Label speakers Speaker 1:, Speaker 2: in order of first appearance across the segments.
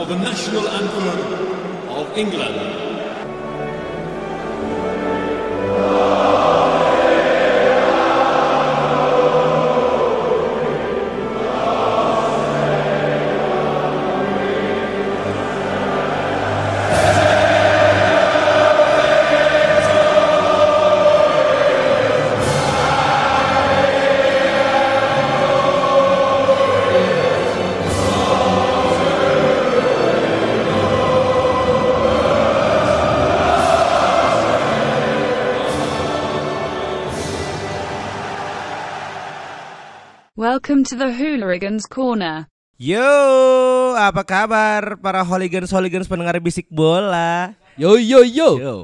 Speaker 1: for the national anthem of England.
Speaker 2: Welcome to the Hooligans Corner.
Speaker 3: Yo, apa kabar para hooligans hooligans pendengar bisik bola?
Speaker 4: Yo yo yo.
Speaker 3: Yo,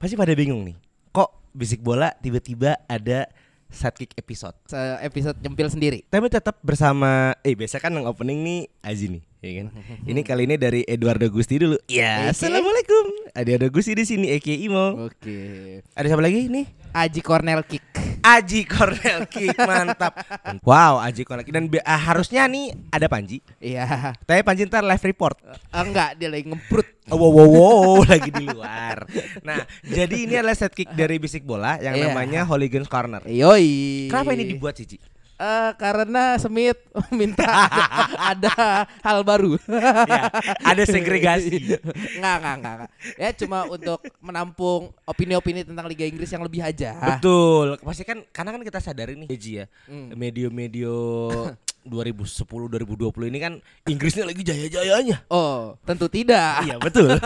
Speaker 3: pasti pada bingung nih. Kok bisik bola tiba-tiba ada sidekick episode?
Speaker 4: Se- Episode nyempil sendiri.
Speaker 3: Tapi tetap bersama eh biasa kan yang opening nih Aji nih, ya kan? ini kali ini dari Eduardo Gusti dulu. Ya, assalamualaikum. Ada Gusti di sini Eki Imo.
Speaker 4: Oke.
Speaker 3: Ada siapa lagi nih?
Speaker 4: Aji Cornell Kick.
Speaker 3: Aji Cornel Kick mantap. Wow, Aji Cornel Kick dan ah, harusnya nih ada Panji.
Speaker 4: Iya.
Speaker 3: Tapi Panji ntar live report.
Speaker 4: Eh, Enggak, dia lagi ngemprut.
Speaker 3: Oh, wow, wow, wow, lagi di luar. Nah, jadi ini adalah set kick dari bisik bola yang
Speaker 4: Iya.
Speaker 3: namanya Hooligans Corner.
Speaker 4: Yoi.
Speaker 3: Kenapa ini dibuat Cici?
Speaker 4: Eh, karena Semit minta ada, hal baru.
Speaker 3: Ya, ada segregasi.
Speaker 4: Enggak, enggak, enggak. Ya cuma untuk menampung opini-opini tentang Liga Inggris yang lebih aja.
Speaker 3: Betul. Pasti kan karena kan kita sadari nih Ji ya.
Speaker 4: Hmm.
Speaker 3: Medio-medio 2010 2020 ini kan Inggrisnya lagi jaya-jayanya.
Speaker 4: Oh, tentu tidak.
Speaker 3: Iya, betul.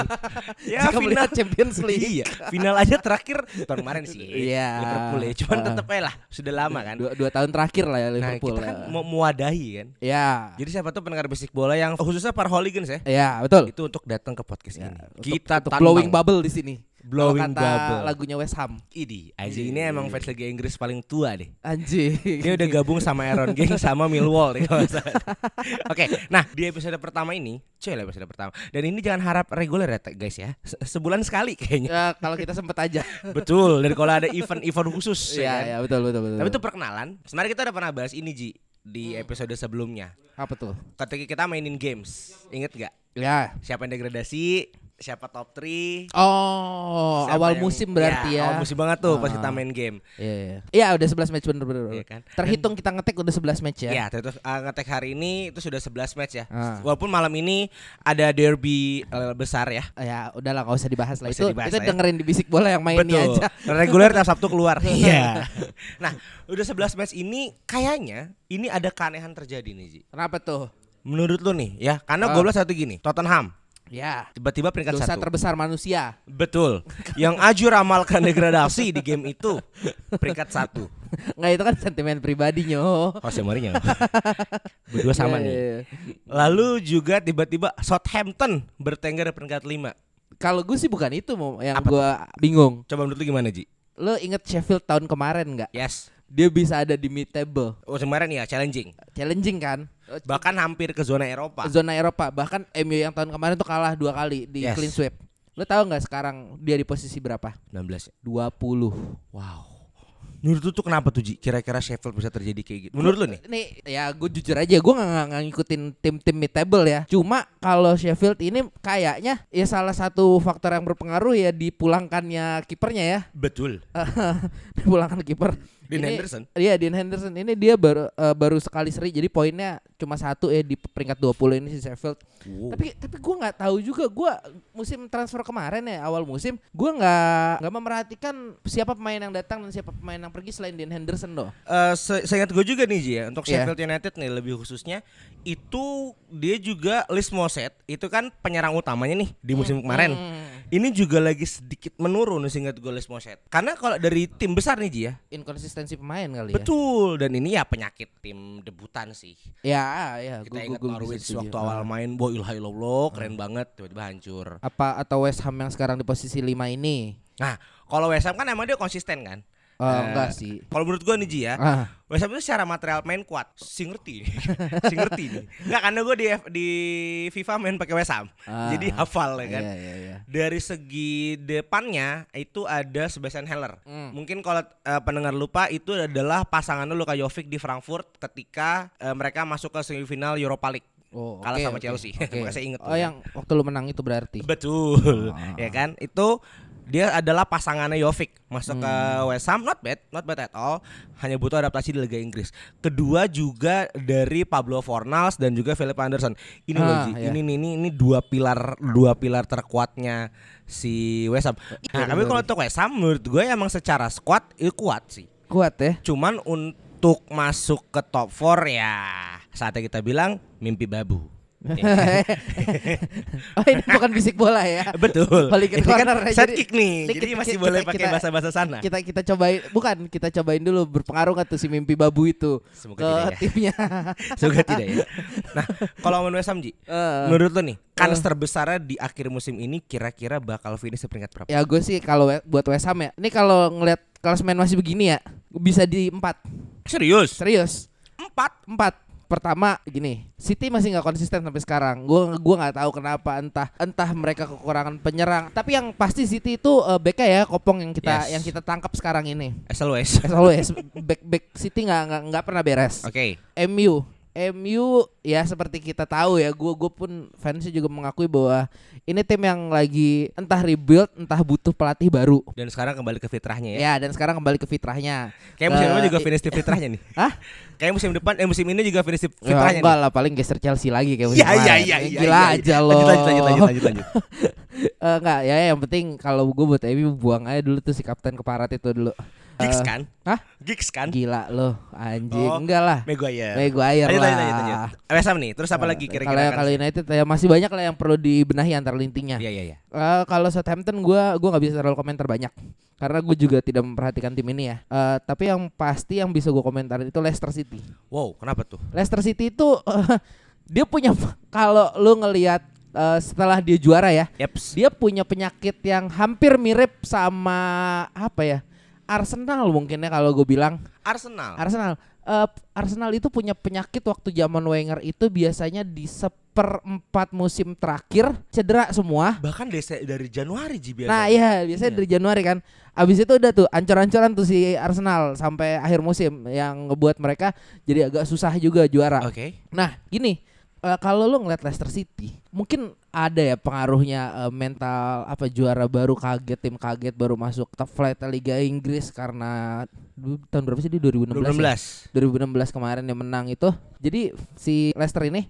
Speaker 3: ya,
Speaker 4: Jika melihat Champions League.
Speaker 3: iya, final aja terakhir tahun kemarin sih.
Speaker 4: Iya.
Speaker 3: Liverpool ya. Cuman
Speaker 4: Uh.
Speaker 3: tetep aja lah, sudah lama kan.
Speaker 4: Dua, dua tahun terakhir lah ya
Speaker 3: Nah,
Speaker 4: Liverpool.
Speaker 3: kita kan
Speaker 4: lah.
Speaker 3: mau mewadahi kan.
Speaker 4: Ya.
Speaker 3: Jadi siapa tuh pendengar bisik bola yang khususnya para hooligans ya.
Speaker 4: Ya, betul.
Speaker 3: itu untuk datang ke podcast
Speaker 4: Ya,
Speaker 3: ini.
Speaker 4: untuk-
Speaker 3: Kita
Speaker 4: untuk blowing bubble di sini.
Speaker 3: Blowing
Speaker 4: kata
Speaker 3: bubble.
Speaker 4: lagunya West Ham.
Speaker 3: Idi, Aji ini emang fans Liga Inggris paling tua deh.
Speaker 4: Anjing.
Speaker 3: Dia udah gabung sama Aaron Gang sama Millwall deh salah. Oke, nah di episode pertama ini, cuy lah episode pertama. Dan ini jangan harap reguler ya guys ya. Se- Sebulan sekali kayaknya.
Speaker 4: Ya, kalau kita sempet aja.
Speaker 3: Betul. Dan kalau ada event-event khusus ya,
Speaker 4: Iya,
Speaker 3: kan?
Speaker 4: ya, betul, betul, betul.
Speaker 3: Tapi itu perkenalan. Sebenarnya kita udah pernah bahas ini Ji di episode sebelumnya.
Speaker 4: apa tuh?
Speaker 3: Ketika kita mainin games, inget nggak?
Speaker 4: Ya.
Speaker 3: Siapa yang degradasi? Siapa top 3?
Speaker 4: Oh,
Speaker 3: Siapa
Speaker 4: awal
Speaker 3: yang-
Speaker 4: musim berarti ya.
Speaker 3: Awal musim banget tuh pas
Speaker 4: Ah.
Speaker 3: kita main game.
Speaker 4: Iya, iya. Iya, udah 11 match bener bener.
Speaker 3: Iya kan?
Speaker 4: Terhitung kita ngetek udah 11 match ya.
Speaker 3: Ya, terus uh, ngetek hari ini itu sudah 11 match ya.
Speaker 4: Ah.
Speaker 3: Walaupun malam ini ada derby uh, besar ya.
Speaker 4: Ya, udahlah nggak usah dibahas lah itu.
Speaker 3: dibahas
Speaker 4: itu
Speaker 3: lah ya.
Speaker 4: dengerin di bisik bola yang main
Speaker 3: Betul.
Speaker 4: aja.
Speaker 3: Reguler tiap Sabtu keluar. Iya. nah, udah 11 match ini kayaknya ini ada keanehan terjadi nih, Ji.
Speaker 4: Kenapa tuh?
Speaker 3: Menurut lu nih ya, karena
Speaker 4: Ah.
Speaker 3: gue bilang satu gini, Tottenham
Speaker 4: Ya,
Speaker 3: tiba-tiba peringkat
Speaker 4: dosa
Speaker 3: satu.
Speaker 4: terbesar manusia.
Speaker 3: Betul. Yang Aju ramalkan degradasi di game itu peringkat satu.
Speaker 4: Nggak itu kan sentimen pribadinya.
Speaker 3: Jose Mourinho. Berdua sama
Speaker 4: Iya,
Speaker 3: nih.
Speaker 4: iya, iya.
Speaker 3: Lalu juga tiba-tiba Southampton bertengger di peringkat 5.
Speaker 4: Kalau gue sih bukan itu mau yang gue bingung.
Speaker 3: Coba menurut lu gimana, Ji?
Speaker 4: Lo inget Sheffield tahun kemarin nggak?
Speaker 3: Yes.
Speaker 4: Dia bisa ada di mid table,
Speaker 3: Oh, kemarin ya challenging.
Speaker 4: challenging kan?
Speaker 3: Bahkan hampir ke zona Eropa.
Speaker 4: Zona Eropa. Bahkan MU yang tahun kemarin tuh kalah dua kali di
Speaker 3: Yes.
Speaker 4: clean sweep. Lo tahu nggak sekarang dia di posisi berapa?
Speaker 3: 16 ya.
Speaker 4: 20.
Speaker 3: Wow. Menurut lu tuh kenapa tuh Ji? Kira-kira Sheffield bisa terjadi kayak gitu? Menurut lu nih?
Speaker 4: Nih ya gue jujur aja gue nggak- nggak ngikutin tim-tim mid table ya. Cuma kalau Sheffield ini kayaknya ya salah satu faktor yang berpengaruh ya dipulangkannya kipernya ya.
Speaker 3: Betul.
Speaker 4: dipulangkan kiper.
Speaker 3: Dean
Speaker 4: Ini-
Speaker 3: Henderson.
Speaker 4: Iya Dean Henderson ini dia baru eh, baru sekali seri jadi poinnya cuma satu ya di peringkat 20 ini si Sheffield.
Speaker 3: Wow.
Speaker 4: Tapi tapi gue nggak tahu juga gue musim transfer kemarin ya awal musim gue nggak nggak memperhatikan siapa pemain yang datang dan siapa pemain yang pergi selain Dean Henderson doh.
Speaker 3: Eh, se seingat gue juga nih Ji ya Untuk
Speaker 4: Iya.
Speaker 3: Sheffield United nih lebih khususnya Itu dia juga Liz Moset Itu kan penyerang utamanya nih Di musim kemarin
Speaker 4: Hmm.
Speaker 3: Ini juga lagi sedikit menurun seingat gue Liz Moset Karena kalau dari tim besar nih Ji ya
Speaker 4: Inkonsistensi pemain kali ya.
Speaker 3: Betul Dan ini ya penyakit tim debutan sih
Speaker 4: Ya, ya.
Speaker 3: Kita
Speaker 4: gua-
Speaker 3: ingat
Speaker 4: gua- gua
Speaker 3: waktu awal
Speaker 4: Ah.
Speaker 3: main Boy ilaha illallah Keren banget Tiba-tiba hancur
Speaker 4: Apa atau West Ham yang sekarang di posisi 5 ini?
Speaker 3: Nah kalau West Ham kan emang dia konsisten kan
Speaker 4: Oh,
Speaker 3: Eh,
Speaker 4: enggak sih.
Speaker 3: Kalau menurut gue nih Ji ya
Speaker 4: Ah,
Speaker 3: West Ham itu secara material main kuat, si ngerti, si ngerti nih. Nggak karena gue di F- di FIFA main pakai West Ham,
Speaker 4: Ah.
Speaker 3: jadi hafal ya kan.
Speaker 4: Iya, iya, iya.
Speaker 3: Dari segi depannya itu ada Sebastian Heller.
Speaker 4: Hmm.
Speaker 3: Mungkin kalau eh, pendengar lupa itu adalah pasangan Luka Jovic di Frankfurt ketika eh, mereka masuk ke semifinal Europa League.
Speaker 4: Oh,
Speaker 3: kalah
Speaker 4: oke,
Speaker 3: sama Chelsea. Makanya saya inget tuh
Speaker 4: Oh,
Speaker 3: ya.
Speaker 4: yang waktu lu menang itu berarti.
Speaker 3: Betul,
Speaker 4: Ah.
Speaker 3: ya kan? Itu dia adalah pasangannya Jovic masuk ke
Speaker 4: Hmm.
Speaker 3: West Ham, not bad, not bad at all. Hanya butuh adaptasi di Liga Inggris. Kedua juga dari Pablo Fornals dan juga Philip Anderson. Ini loh,
Speaker 4: Ah,
Speaker 3: Ji,
Speaker 4: iya.
Speaker 3: ini, ini ini ini dua pilar dua pilar terkuatnya si West Ham. Nah, tapi kalau untuk West Ham menurut gue emang secara squad itu kuat sih.
Speaker 4: Kuat ya.
Speaker 3: Cuman untuk masuk ke top 4 ya saatnya kita bilang mimpi babu.
Speaker 4: oh ini bukan bisik bola ya.
Speaker 3: Betul.
Speaker 4: Balikin
Speaker 3: Ini kan
Speaker 4: corner
Speaker 3: set kick nih. Jadi
Speaker 4: kita-
Speaker 3: masih
Speaker 4: kita-
Speaker 3: boleh pakai bahasa-bahasa sana.
Speaker 4: Kita kita cobain bukan kita cobain dulu berpengaruh nggak tuh si mimpi babu itu
Speaker 3: Semoga
Speaker 4: ke
Speaker 3: tidak ya.
Speaker 4: timnya.
Speaker 3: Semoga tidak ya. Nah, kalau ngomongin West Ham Ji,
Speaker 4: Eh,
Speaker 3: menurut lo nih, kans terbesarnya di akhir musim ini kira-kira bakal finish di peringkat berapa?
Speaker 4: ya gue sih kalau buat West Ham ya. Ini kalau ngelihat klasemen masih begini ya, bisa di empat.
Speaker 3: Serius?
Speaker 4: Serius.
Speaker 3: Empat.
Speaker 4: Empat. Pertama gini, City masih nggak konsisten sampai sekarang. Gue gua nggak tahu kenapa entah entah mereka kekurangan penyerang. Tapi yang pasti City itu uh, BK ya kopong yang kita
Speaker 3: Yes.
Speaker 4: yang kita tangkap sekarang ini.
Speaker 3: As always.
Speaker 4: As always back back City nggak nggak pernah beres.
Speaker 3: Oke.
Speaker 4: MU MU ya seperti kita tahu ya gue gue pun fansnya juga mengakui bahwa ini tim yang lagi entah rebuild entah butuh pelatih baru
Speaker 3: Dan sekarang kembali ke fitrahnya ya.
Speaker 4: ya dan sekarang kembali ke fitrahnya
Speaker 3: Kayak musim
Speaker 4: Eh,
Speaker 3: depan juga
Speaker 4: i-
Speaker 3: finish di fitrahnya nih.
Speaker 4: Hah?
Speaker 3: Kayak musim depan eh musim ini juga finish di
Speaker 4: Ya,
Speaker 3: fitrahnya
Speaker 4: enggak
Speaker 3: nih.
Speaker 4: lah paling geser Chelsea lagi kayak musim kemarin.
Speaker 3: iya
Speaker 4: Ya,
Speaker 3: iya.
Speaker 4: Gila
Speaker 3: iya.
Speaker 4: aja loh.
Speaker 3: Lanjut lanjut lanjut lanjut lanjut.
Speaker 4: Eh, enggak ya yang penting kalau gue buat MU buang aja dulu tuh si kapten keparat itu dulu.
Speaker 3: Gigs
Speaker 4: Eh,
Speaker 3: kan?
Speaker 4: Hah?
Speaker 3: Gigs kan?
Speaker 4: Gila loh anjing.
Speaker 3: Oh,
Speaker 4: Enggak lah.
Speaker 3: Maguire.
Speaker 4: Maguire
Speaker 3: Lanjut
Speaker 4: lah.
Speaker 3: lanjut lanjut. lanjut. West Ham nih, terus apa lagi
Speaker 4: Kalau
Speaker 3: kira-kira?
Speaker 4: yang
Speaker 3: akan-
Speaker 4: kalau United ya masih banyak lah yang perlu dibenahi antar lintingnya.
Speaker 3: Iya iya iya.
Speaker 4: Eh, kalau Southampton gua gua nggak bisa terlalu komentar banyak karena gue juga tidak memperhatikan tim ini ya. Eh, tapi yang pasti yang bisa gue komentarin itu Leicester City.
Speaker 3: Wow, kenapa tuh?
Speaker 4: Leicester City itu dia punya kalau lu ngelihat eh, setelah dia juara ya,
Speaker 3: Yeps.
Speaker 4: dia punya penyakit yang hampir mirip sama apa ya? Arsenal mungkin ya kalau gue bilang
Speaker 3: Arsenal.
Speaker 4: Arsenal. Eh, Arsenal itu punya penyakit waktu zaman Wenger itu biasanya di seperempat musim terakhir cedera semua.
Speaker 3: Bahkan desa dari Januari Ji biasa.
Speaker 4: Nah iya biasanya
Speaker 3: Iya.
Speaker 4: dari Januari kan Abis itu udah tuh ancur-ancuran tuh si Arsenal sampai akhir musim yang ngebuat mereka jadi agak susah juga juara.
Speaker 3: Oke.
Speaker 4: Nah gini eh, kalau lu ngeliat Leicester City mungkin ada ya pengaruhnya eh, mental apa juara baru kaget tim kaget baru masuk top flight Liga Inggris karena tahun berapa sih di 2016 ya?
Speaker 3: 2016.
Speaker 4: 2016 kemarin dia menang itu. Jadi si Leicester ini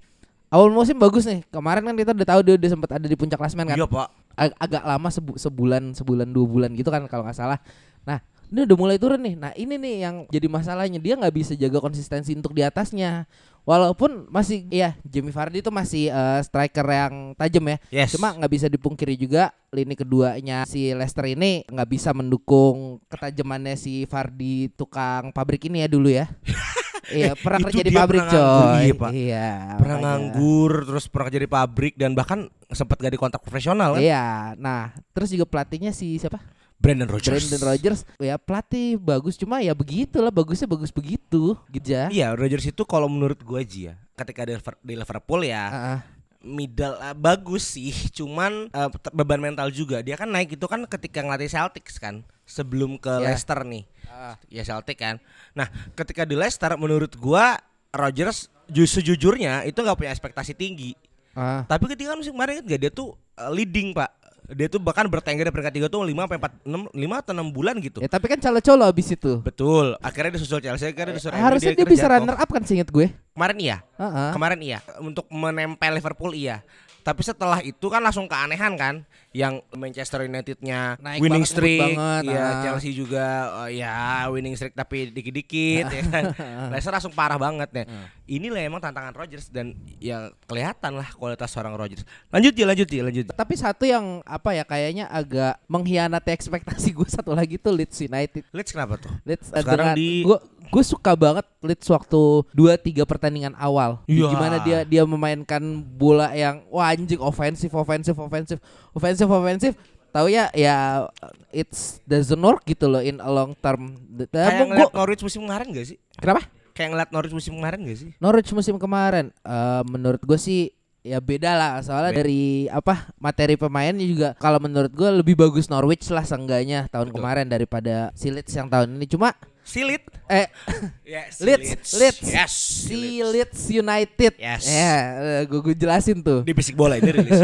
Speaker 4: awal musim bagus nih. Kemarin kan kita udah tahu dia udah sempat ada di puncak klasemen kan.
Speaker 3: Iya, Pak.
Speaker 4: Ag- agak lama sebu- sebulan sebulan dua bulan gitu kan kalau nggak salah. Nah ini udah mulai turun nih. Nah ini nih yang jadi masalahnya dia nggak bisa jaga konsistensi untuk di atasnya. Walaupun masih ya Jamie Vardy itu masih eh, striker yang tajam ya.
Speaker 3: Yes.
Speaker 4: Cuma nggak bisa dipungkiri juga lini keduanya si Leicester ini nggak bisa mendukung ketajamannya si Vardy tukang pabrik ini ya dulu ya. iya pernah kerja di pabrik
Speaker 3: nganggur,
Speaker 4: coy.
Speaker 3: iya, Pak.
Speaker 4: Iya.
Speaker 3: pernah
Speaker 4: makanya.
Speaker 3: nganggur terus pernah kerja di pabrik dan bahkan sempat gak di kontrak profesional kan?
Speaker 4: Iya. Nah terus juga pelatihnya si siapa?
Speaker 3: Brandon Rodgers.
Speaker 4: Brandon Rodgers ya pelatih bagus cuma ya begitulah bagusnya bagus begitu gitu ya.
Speaker 3: Iya, Rodgers itu kalau menurut gua Ji ya, ketika di Liver- di Liverpool ya
Speaker 4: Ah, ah.
Speaker 3: middle eh, bagus sih, cuman ter- beban mental juga. Dia kan naik itu kan ketika ngelatih Celtics kan, sebelum ke
Speaker 4: Ya.
Speaker 3: Leicester nih.
Speaker 4: Ah.
Speaker 3: Ya Celtic kan. Nah, ketika di Leicester menurut gua Rodgers justru jujurnya itu nggak punya ekspektasi tinggi.
Speaker 4: Ah.
Speaker 3: Tapi ketika musim kemarin kan dia tuh eh, leading, Pak. Dia tuh bahkan bertengger di peringkat 3 tuh 5 sampai 4 6 5 atau 6 bulan gitu.
Speaker 4: Ya tapi kan calo-calo abis itu.
Speaker 3: Betul. Akhirnya disusul Chelsea, akhirnya disusul MU,
Speaker 4: Harusnya dia bisa runner up kan seinget gue.
Speaker 3: Kemarin iya.
Speaker 4: Heeh.
Speaker 3: Kemarin iya. Untuk menempel Liverpool iya. Tapi setelah itu kan langsung keanehan kan yang Manchester United-nya
Speaker 4: Naik
Speaker 3: winning
Speaker 4: banget,
Speaker 3: streak,
Speaker 4: banget,
Speaker 3: ya
Speaker 4: ah.
Speaker 3: Chelsea juga oh, ya winning streak tapi dikit-dikit ya kan. Leicester langsung parah banget nih.
Speaker 4: Ah.
Speaker 3: Inilah emang tantangan Rodgers dan ya kelihatan lah kualitas seorang Rodgers. Lanjut ya, lanjut ya, lanjut.
Speaker 4: Tapi satu yang apa ya kayaknya agak mengkhianati ekspektasi gue satu lagi tuh Leeds United.
Speaker 3: Leeds kenapa tuh?
Speaker 4: Leeds eh,
Speaker 3: Sekarang
Speaker 4: dengan
Speaker 3: di-
Speaker 4: gue gue suka banget Leeds waktu 2 3 pertandingan awal.
Speaker 3: Iya.
Speaker 4: Gimana dia dia memainkan bola yang wah anjing ofensif ofensif ofensif ofensif ofensif tahu ya ya it's doesn't work gitu loh in a long term.
Speaker 3: Kayak ngeliat Norwich musim kemarin gak sih?
Speaker 4: kenapa?
Speaker 3: Kayak ngeliat Norwich musim kemarin gak sih?
Speaker 4: Norwich musim kemarin eh, menurut gue sih ya beda lah soalnya
Speaker 3: Beda.
Speaker 4: dari apa materi pemainnya juga kalau menurut gue lebih bagus Norwich lah seenggaknya tahun
Speaker 3: Betul.
Speaker 4: kemarin daripada si Leeds yang tahun ini cuma
Speaker 3: Silit.
Speaker 4: Eh
Speaker 3: Ya,
Speaker 4: Leeds, Leeds.
Speaker 3: Yes.
Speaker 4: si Leeds United.
Speaker 3: Yes.
Speaker 4: Ya, gue gue jelasin tuh.
Speaker 3: Di bisik bola ini rilis.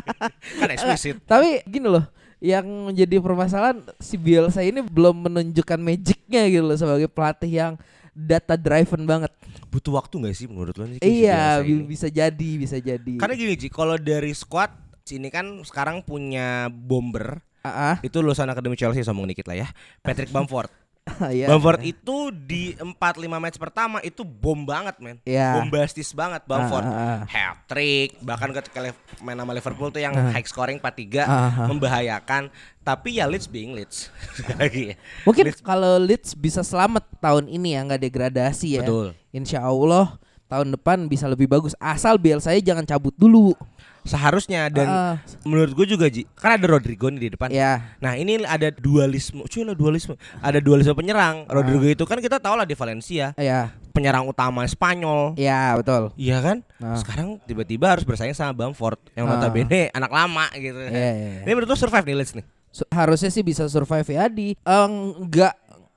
Speaker 3: kan eksplisit.
Speaker 4: Tapi gini loh, yang menjadi permasalahan si Bielsa ini belum menunjukkan magicnya gitu loh sebagai pelatih yang data driven banget.
Speaker 3: Butuh waktu gak sih menurut lo nih?
Speaker 4: Iya, bisa jadi, bisa jadi.
Speaker 3: Karena gini Ji, kalau dari squad sini kan sekarang punya bomber
Speaker 4: Ah, ah.
Speaker 3: itu lulusan akademi Chelsea sombong dikit lah ya. Patrick Bamford.
Speaker 4: Iya.
Speaker 3: Bamford itu di 4 5 match pertama itu bom banget, men.
Speaker 4: Iya.
Speaker 3: Bombastis banget Bamford.
Speaker 4: Ah, ah, ah.
Speaker 3: Hat trick, bahkan ketika main sama Liverpool tuh yang
Speaker 4: Ah.
Speaker 3: high scoring 4-3
Speaker 4: Ah, ah.
Speaker 3: membahayakan. Tapi ya Leeds being Leeds. Lagi ya.
Speaker 4: Mungkin
Speaker 3: Leeds-
Speaker 4: kalau Leeds bisa selamat tahun ini ya nggak degradasi ya.
Speaker 3: Betul.
Speaker 4: Insya Allah tahun depan bisa lebih bagus. Asal Bielsa jangan cabut dulu.
Speaker 3: seharusnya dan
Speaker 4: Ah,
Speaker 3: menurut gue juga Ji, kan ada Rodrigo nih di depan.
Speaker 4: ya.
Speaker 3: Nah ini ada dualisme, cuy lah dualisme. Ada dualisme penyerang.
Speaker 4: Ah.
Speaker 3: Rodrigo itu kan kita tahu lah di Valencia,
Speaker 4: Ya,
Speaker 3: penyerang utama Spanyol.
Speaker 4: ya betul.
Speaker 3: Iya kan?
Speaker 4: Ah.
Speaker 3: Sekarang tiba-tiba harus bersaing sama Bamford yang
Speaker 4: Ah.
Speaker 3: notabene anak lama gitu.
Speaker 4: Iya, iya, iya.
Speaker 3: Ini menurut lo survive nih Leeds nih?
Speaker 4: Harusnya sih bisa survive ya di eh,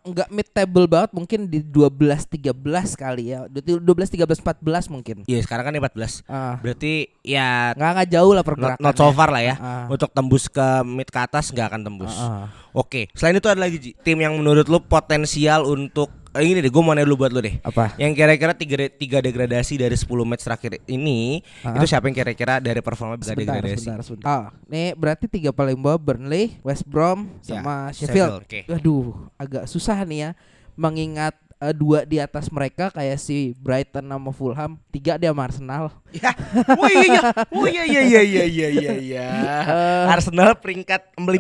Speaker 4: nggak mid table banget mungkin di 12 13 kali ya. 12 13 14 mungkin.
Speaker 3: Iya sekarang kan 14.
Speaker 4: Ah,
Speaker 3: Berarti ya
Speaker 4: nggak nggak jauh lah
Speaker 3: not,
Speaker 4: pergerakan.
Speaker 3: not so far lah ya.
Speaker 4: Ah.
Speaker 3: Untuk tembus ke mid ke atas nggak akan tembus.
Speaker 4: Ah.
Speaker 3: Oke. Selain itu ada lagi Ji, tim yang menurut lo potensial untuk ini deh, gue mau nanya dulu buat lo deh.
Speaker 4: Apa?
Speaker 3: Yang kira-kira tiga, de- tiga degradasi dari 10 match terakhir ini
Speaker 4: Ah.
Speaker 3: itu siapa yang kira-kira dari performa bisa
Speaker 4: Sebentar,
Speaker 3: degradasi?
Speaker 4: sebentar, sebentar. Ah, nih berarti tiga paling bawah Burnley, West Brom,
Speaker 3: Ya,
Speaker 4: sama
Speaker 3: Sheffield,
Speaker 4: Sheffield.
Speaker 3: oke.
Speaker 4: Aduh, agak susah nih ya mengingat eh, dua di atas mereka kayak si Brighton sama Fulham, tiga dia sama Arsenal.
Speaker 3: Ya, oh iya iya, oh iya iya iya iya iya iya. iya.
Speaker 4: Eh,
Speaker 3: Arsenal peringkat 15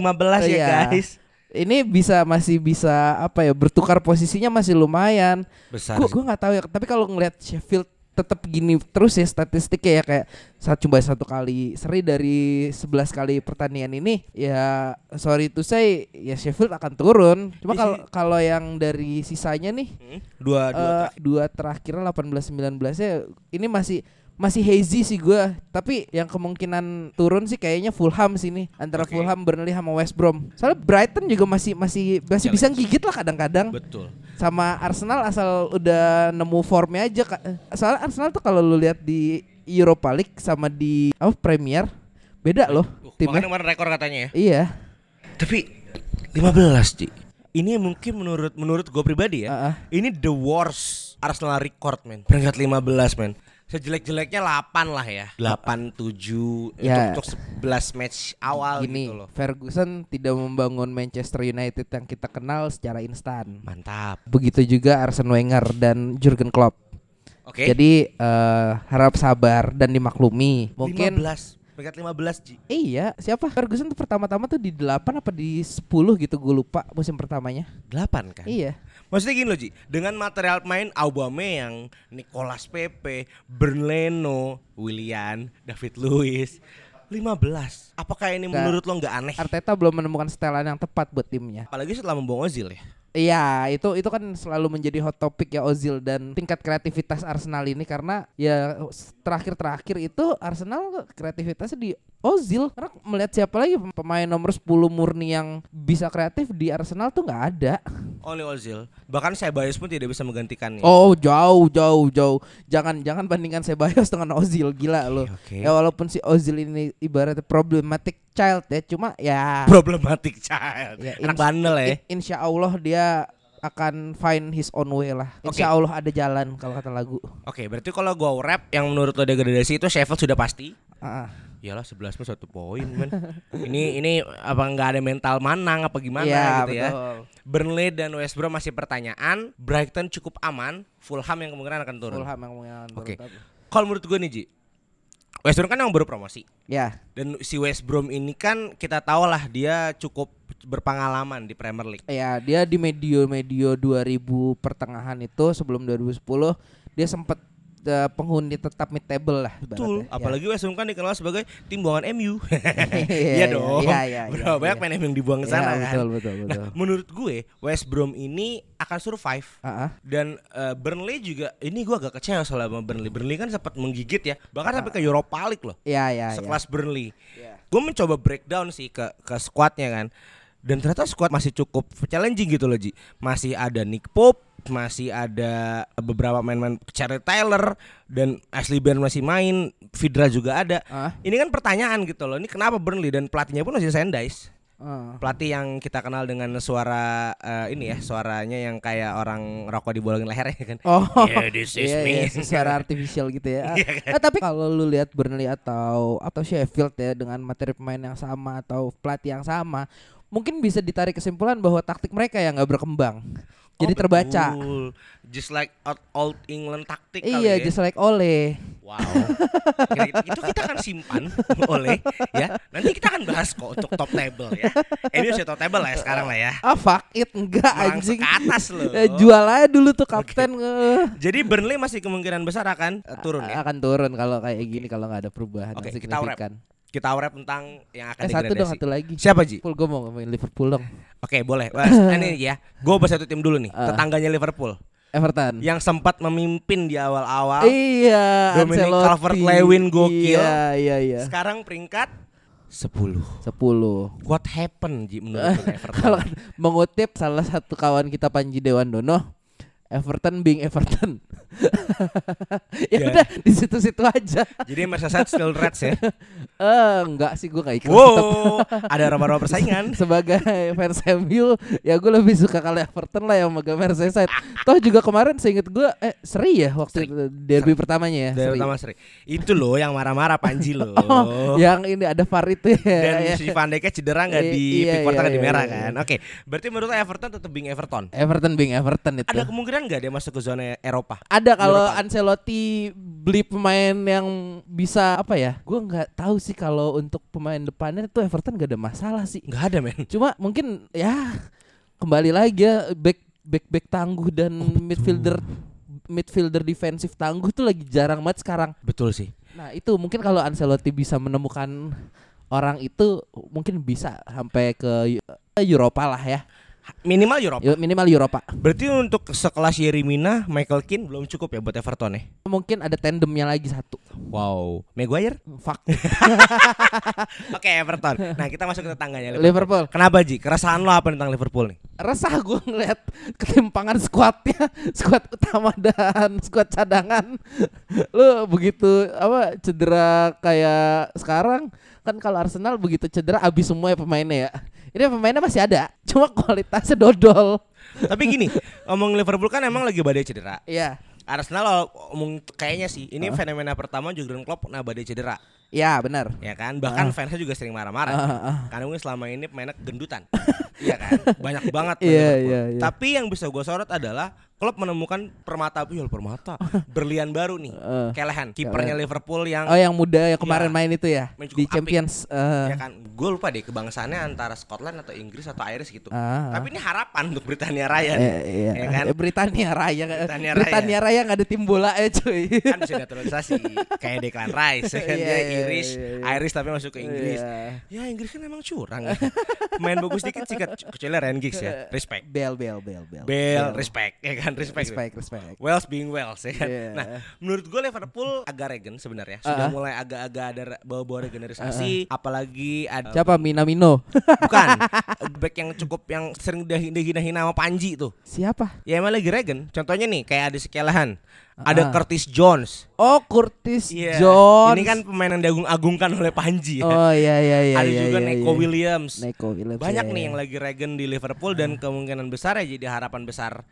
Speaker 3: ya
Speaker 4: Iya.
Speaker 3: guys.
Speaker 4: Ini bisa masih bisa apa ya bertukar posisinya masih lumayan.
Speaker 3: Besar.
Speaker 4: Gue gue nggak tahu ya. Tapi kalau ngelihat Sheffield tetap gini terus ya statistiknya ya kayak satu coba satu kali seri dari 11 kali pertandingan ini ya sorry to say ya Sheffield akan turun. Cuma kalau kalau yang dari sisanya nih
Speaker 3: Hmm, Dua dua.
Speaker 4: eh, dua terakhir 18 19 nya ini masih masih hazy sih gua tapi yang kemungkinan turun sih kayaknya Fulham sini antara
Speaker 3: Oke.
Speaker 4: Fulham Burnley sama West Brom soalnya Brighton juga masih masih masih bisa gigit lah kadang-kadang
Speaker 3: Betul.
Speaker 4: sama Arsenal asal udah nemu formnya aja soalnya Arsenal tuh kalau lu lihat di Europa League sama di apa Premier beda loh
Speaker 3: Uh,
Speaker 4: timnya
Speaker 3: kemarin rekor katanya ya.
Speaker 4: iya
Speaker 3: Tapi 15 Ci. Ini mungkin menurut menurut gue pribadi ya.
Speaker 4: Ah, ah.
Speaker 3: Ini the worst Arsenal record men. Peringkat 15 men. Sejelek-jeleknya 8 lah ya. 8 7
Speaker 4: Ya.
Speaker 3: untuk, untuk 11 match awal
Speaker 4: gini
Speaker 3: gitu loh.
Speaker 4: Ferguson tidak membangun Manchester United yang kita kenal secara instan
Speaker 3: Mantap.
Speaker 4: Begitu juga Arsene Wenger dan Jurgen Klopp.
Speaker 3: Oke.
Speaker 4: Jadi eh, harap sabar dan dimaklumi. Mungkin
Speaker 3: 15. Peringkat 15 Ci.
Speaker 4: iya, siapa Ferguson tuh pertama-tama tuh di 8 apa di 10 gitu gue lupa musim pertamanya.
Speaker 3: 8 kan?
Speaker 4: Iya.
Speaker 3: Maksudnya gini loh Ji, dengan material main Aubameyang, Nicolas Pepe, Bernleno, Willian, David Luiz, 15. Apakah ini menurut lo nggak aneh?
Speaker 4: Arteta belum menemukan setelan yang tepat buat timnya.
Speaker 3: Apalagi setelah membuang Ozil ya.
Speaker 4: Iya, itu itu kan selalu menjadi hot topic ya Ozil dan tingkat kreativitas Arsenal ini karena ya terakhir-terakhir itu Arsenal kreativitasnya di Ozil. Karena melihat siapa lagi pemain nomor 10 murni yang bisa kreatif di Arsenal tuh nggak ada.
Speaker 3: Only Ozil. Bahkan saya Bayes pun tidak bisa menggantikannya.
Speaker 4: Oh, jauh jauh jauh. Jangan jangan bandingkan Ceballos dengan Ozil gila loh.
Speaker 3: oke.
Speaker 4: Ya walaupun si Ozil ini ibaratnya problematic child ya, cuma ya
Speaker 3: Problematic child.
Speaker 4: Ya,
Speaker 3: Anak bandel ya.
Speaker 4: I- insya Allah dia akan find his own way lah. Insya Allah ada jalan kalau kata lagu.
Speaker 3: Oke, berarti kalau gua rap yang menurut lo degradasi itu Sheffield sudah pasti.
Speaker 4: Ah.
Speaker 3: Iyalah 11 mah satu poin men. ini ini apa nggak ada mental manang apa gimana
Speaker 4: Iya,
Speaker 3: gitu ya.
Speaker 4: betul.
Speaker 3: Burnley dan West Brom masih pertanyaan. Brighton cukup aman. Fulham yang kemungkinan akan turun.
Speaker 4: Fulham yang mengalami
Speaker 3: Oke.
Speaker 4: tapi-
Speaker 3: Kalau menurut gue nih Ji, West Brom kan yang baru promosi.
Speaker 4: Ya,
Speaker 3: Dan si West Brom ini kan kita tahu lah dia cukup berpengalaman di Premier League.
Speaker 4: ya dia di medio-medio 2000 pertengahan itu sebelum 2010 dia sempat eh, penghuni tetap mid table lah
Speaker 3: Betul.
Speaker 4: Ya.
Speaker 3: apalagi West Brom kan dikenal sebagai tim buangan MU.
Speaker 4: Iya,
Speaker 3: Iya dong.
Speaker 4: iya, iya,
Speaker 3: Berapa
Speaker 4: iya,
Speaker 3: banyak
Speaker 4: iya.
Speaker 3: main MU yang dibuang ke
Speaker 4: Ya,
Speaker 3: sana kan.
Speaker 4: betul betul betul.
Speaker 3: Nah, menurut gue West Brom ini akan survive.
Speaker 4: Ah, ah.
Speaker 3: Dan eh, Burnley juga ini gue agak kecewa soal sama Burnley. Burnley kan sempat menggigit ya, bahkan sampai ke Europa League loh.
Speaker 4: Ya ya ya.
Speaker 3: sekelas Burnley.
Speaker 4: Ya.
Speaker 3: Gue mencoba breakdown sih ke ke squadnya kan. Dan ternyata squad masih cukup challenging gitu loh Ji. Masih ada Nick Pope, masih ada beberapa main-main Charlie Taylor dan Ashley Barnes masih main, Vidra juga ada.
Speaker 4: Ah.
Speaker 3: Ini kan pertanyaan gitu loh. Ini kenapa Burnley dan pelatihnya pun masih Sandys.
Speaker 4: Ah.
Speaker 3: Pelatih yang kita kenal dengan suara eh, ini ya, suaranya yang kayak orang rokok dibolongin lehernya kan.
Speaker 4: Oh,
Speaker 3: Yeah, this is
Speaker 4: iya,
Speaker 3: me.
Speaker 4: iya, secara artificial gitu ya.
Speaker 3: Iya
Speaker 4: Ah, tapi kalau lu lihat Burnley atau atau Sheffield ya dengan materi pemain yang sama atau pelatih yang sama, mungkin bisa ditarik kesimpulan bahwa taktik mereka yang nggak berkembang. Jadi
Speaker 3: Oh,
Speaker 4: terbaca.
Speaker 3: betul. Just like old, England taktik kali
Speaker 4: Iya,
Speaker 3: ya.
Speaker 4: just like Ole.
Speaker 3: Wow. Itu kita akan simpan oleh ya. Nanti kita akan bahas kok untuk top table ya. Ini udah top table lah ya sekarang lah ya.
Speaker 4: Ah, fuck it, enggak
Speaker 3: Langsung
Speaker 4: anjing.
Speaker 3: ke atas loh.
Speaker 4: Eh, jual aja dulu tuh kapten eh.
Speaker 3: Jadi Burnley masih kemungkinan besar akan eh, turun ya.
Speaker 4: Akan turun kalau kayak gini kalau nggak ada perubahan
Speaker 3: Oke,
Speaker 4: yang
Speaker 3: kita
Speaker 4: signifikan.
Speaker 3: Kita wrap tentang yang akan
Speaker 4: Eh satu dong, satu lagi.
Speaker 3: Siapa Ji?
Speaker 4: Liverpool gue mau ngomongin Liverpool dong.
Speaker 3: Oke, boleh. Wah, ini ya. Gue bahas satu tim dulu nih.
Speaker 4: Ah.
Speaker 3: Tetangganya Liverpool
Speaker 4: Everton.
Speaker 3: yang sempat memimpin di awal-awal.
Speaker 4: Iya,
Speaker 3: Dominic. Calvert-Lewin gokil.
Speaker 4: Iya, iya, iya.
Speaker 3: Sekarang peringkat 10.
Speaker 4: 10.
Speaker 3: What happened Ji menurut Everton?
Speaker 4: Kalau mengutip salah satu kawan kita Panji Dewandono, Everton being Everton. ya
Speaker 3: Ya.
Speaker 4: udah di situ-situ aja.
Speaker 3: Jadi Merseyside still Reds ya.
Speaker 4: Eh enggak sih gue nggak ikut.
Speaker 3: Wow, ada raba-raba persaingan.
Speaker 4: Sebagai fans MU ya gue lebih suka kalau Everton lah yang megang Merseyside. Toh juga kemarin seinget gue eh seri ya waktu
Speaker 3: Seri.
Speaker 4: itu derby pertamanya ya. Seri.
Speaker 3: pertama seri. Itu loh yang marah-marah Panji loh.
Speaker 4: Oh, yang ini ada VAR itu ya.
Speaker 3: Dan
Speaker 4: ya.
Speaker 3: si Van Dijk cedera nggak di
Speaker 4: iya,
Speaker 3: Pickford
Speaker 4: iya,
Speaker 3: nggak di
Speaker 4: iya,
Speaker 3: merah
Speaker 4: iya.
Speaker 3: kan? Oke, berarti menurut Everton tetap being Everton.
Speaker 4: Everton being Everton itu.
Speaker 3: Ada kemungkinan nggak dia masuk ke zona Eropa?
Speaker 4: Ada kalau. Ancelotti beli pemain yang bisa apa ya? Gue nggak tahu sih kalau untuk pemain depannya tuh Everton gak ada masalah sih.
Speaker 3: Nggak ada men.
Speaker 4: Cuma mungkin ya kembali lagi ya back back back tangguh dan midfielder midfielder defensif tangguh tuh lagi jarang banget sekarang.
Speaker 3: Betul sih.
Speaker 4: Nah itu mungkin kalau Ancelotti bisa menemukan orang itu mungkin bisa sampai ke Eropa lah ya.
Speaker 3: Minimal Eropa.
Speaker 4: Minimal Eropa.
Speaker 3: Berarti untuk sekelas Yerimina, Michael Keane belum cukup ya buat Everton ya?
Speaker 4: Mungkin ada tandemnya lagi satu.
Speaker 3: Wow. Maguire?
Speaker 4: Fuck.
Speaker 3: Oke Everton. Nah kita masuk ke tetangganya Liverpool.
Speaker 4: Liverpool.
Speaker 3: Kenapa Ji? Keresahan lo apa tentang Liverpool nih?
Speaker 4: resah gue ngeliat ketimpangan skuadnya skuad utama dan skuad cadangan lu begitu apa cedera kayak sekarang kan kalau Arsenal begitu cedera abis semua ya pemainnya ya ini pemainnya masih ada cuma kualitasnya dodol
Speaker 3: Tapi gini, ngomong Liverpool kan emang lagi badai cedera.
Speaker 4: Iya
Speaker 3: Arsenal ngomong kayaknya sih ini fenomena pertama Jurgen Klopp nah badai cedera.
Speaker 4: ya benar
Speaker 3: ya kan bahkan fansnya juga sering marah-marah
Speaker 4: Ah, ah, ah.
Speaker 3: karena mungkin selama ini pemainnya gendutan iya kan banyak banget
Speaker 4: Iya,
Speaker 3: Liverpool.
Speaker 4: iya, iya.
Speaker 3: tapi yang bisa gue sorot adalah klub menemukan permata Yul permata berlian baru nih
Speaker 4: Eh.
Speaker 3: Callahan kipernya Liverpool yang
Speaker 4: oh yang muda yang kemarin
Speaker 3: Iya.
Speaker 4: main itu ya di
Speaker 3: apik.
Speaker 4: Champions eh,
Speaker 3: ya kan gue lupa deh kebangsaannya antara Scotland atau Inggris atau Irish gitu
Speaker 4: Ah, ah.
Speaker 3: tapi ini harapan untuk Britania Raya nih.
Speaker 4: eh, iya.
Speaker 3: ya kan
Speaker 4: Eh, Britania Raya
Speaker 3: Britania
Speaker 4: Britania,
Speaker 3: Raya.
Speaker 4: Raya nggak ada tim bola ya cuy
Speaker 3: kan bisa naturalisasi kayak Declan Rice ya kan
Speaker 4: Iya,
Speaker 3: dia
Speaker 4: iya,
Speaker 3: Irish
Speaker 4: iya, iya.
Speaker 3: Irish tapi masuk ke Inggris
Speaker 4: Iya.
Speaker 3: ya Inggris kan emang curang ya. main bagus dikit sikat kecuali Ryan Giggs ya respect
Speaker 4: Bel bel bel bel.
Speaker 3: Bell respect ya kan respect,
Speaker 4: respect respect.
Speaker 3: Wales being Wales ya kan.
Speaker 4: Iya.
Speaker 3: Nah, menurut gue Liverpool agak regen sebenarnya. Sudah
Speaker 4: Ah.
Speaker 3: mulai agak-agak ada bawa-bawa regenerasi, apalagi ada
Speaker 4: Siapa Minamino?
Speaker 3: bukan back yang cukup yang sering dihina-hina sama Panji tuh.
Speaker 4: Siapa?
Speaker 3: Ya emang lagi regen. Contohnya nih kayak ada Sekelahan,
Speaker 4: Ah.
Speaker 3: ada Curtis Jones.
Speaker 4: Oh Curtis
Speaker 3: Iya.
Speaker 4: Jones.
Speaker 3: Ini kan pemain yang diagung-agungkan oleh Panji ya.
Speaker 4: Oh iya iya iya.
Speaker 3: ada
Speaker 4: iya,
Speaker 3: juga
Speaker 4: iya,
Speaker 3: Neko
Speaker 4: iya.
Speaker 3: Williams.
Speaker 4: Neko Williams.
Speaker 3: Banyak
Speaker 4: iya,
Speaker 3: nih
Speaker 4: iya.
Speaker 3: yang lagi regen di Liverpool dan kemungkinan besar ya jadi harapan besar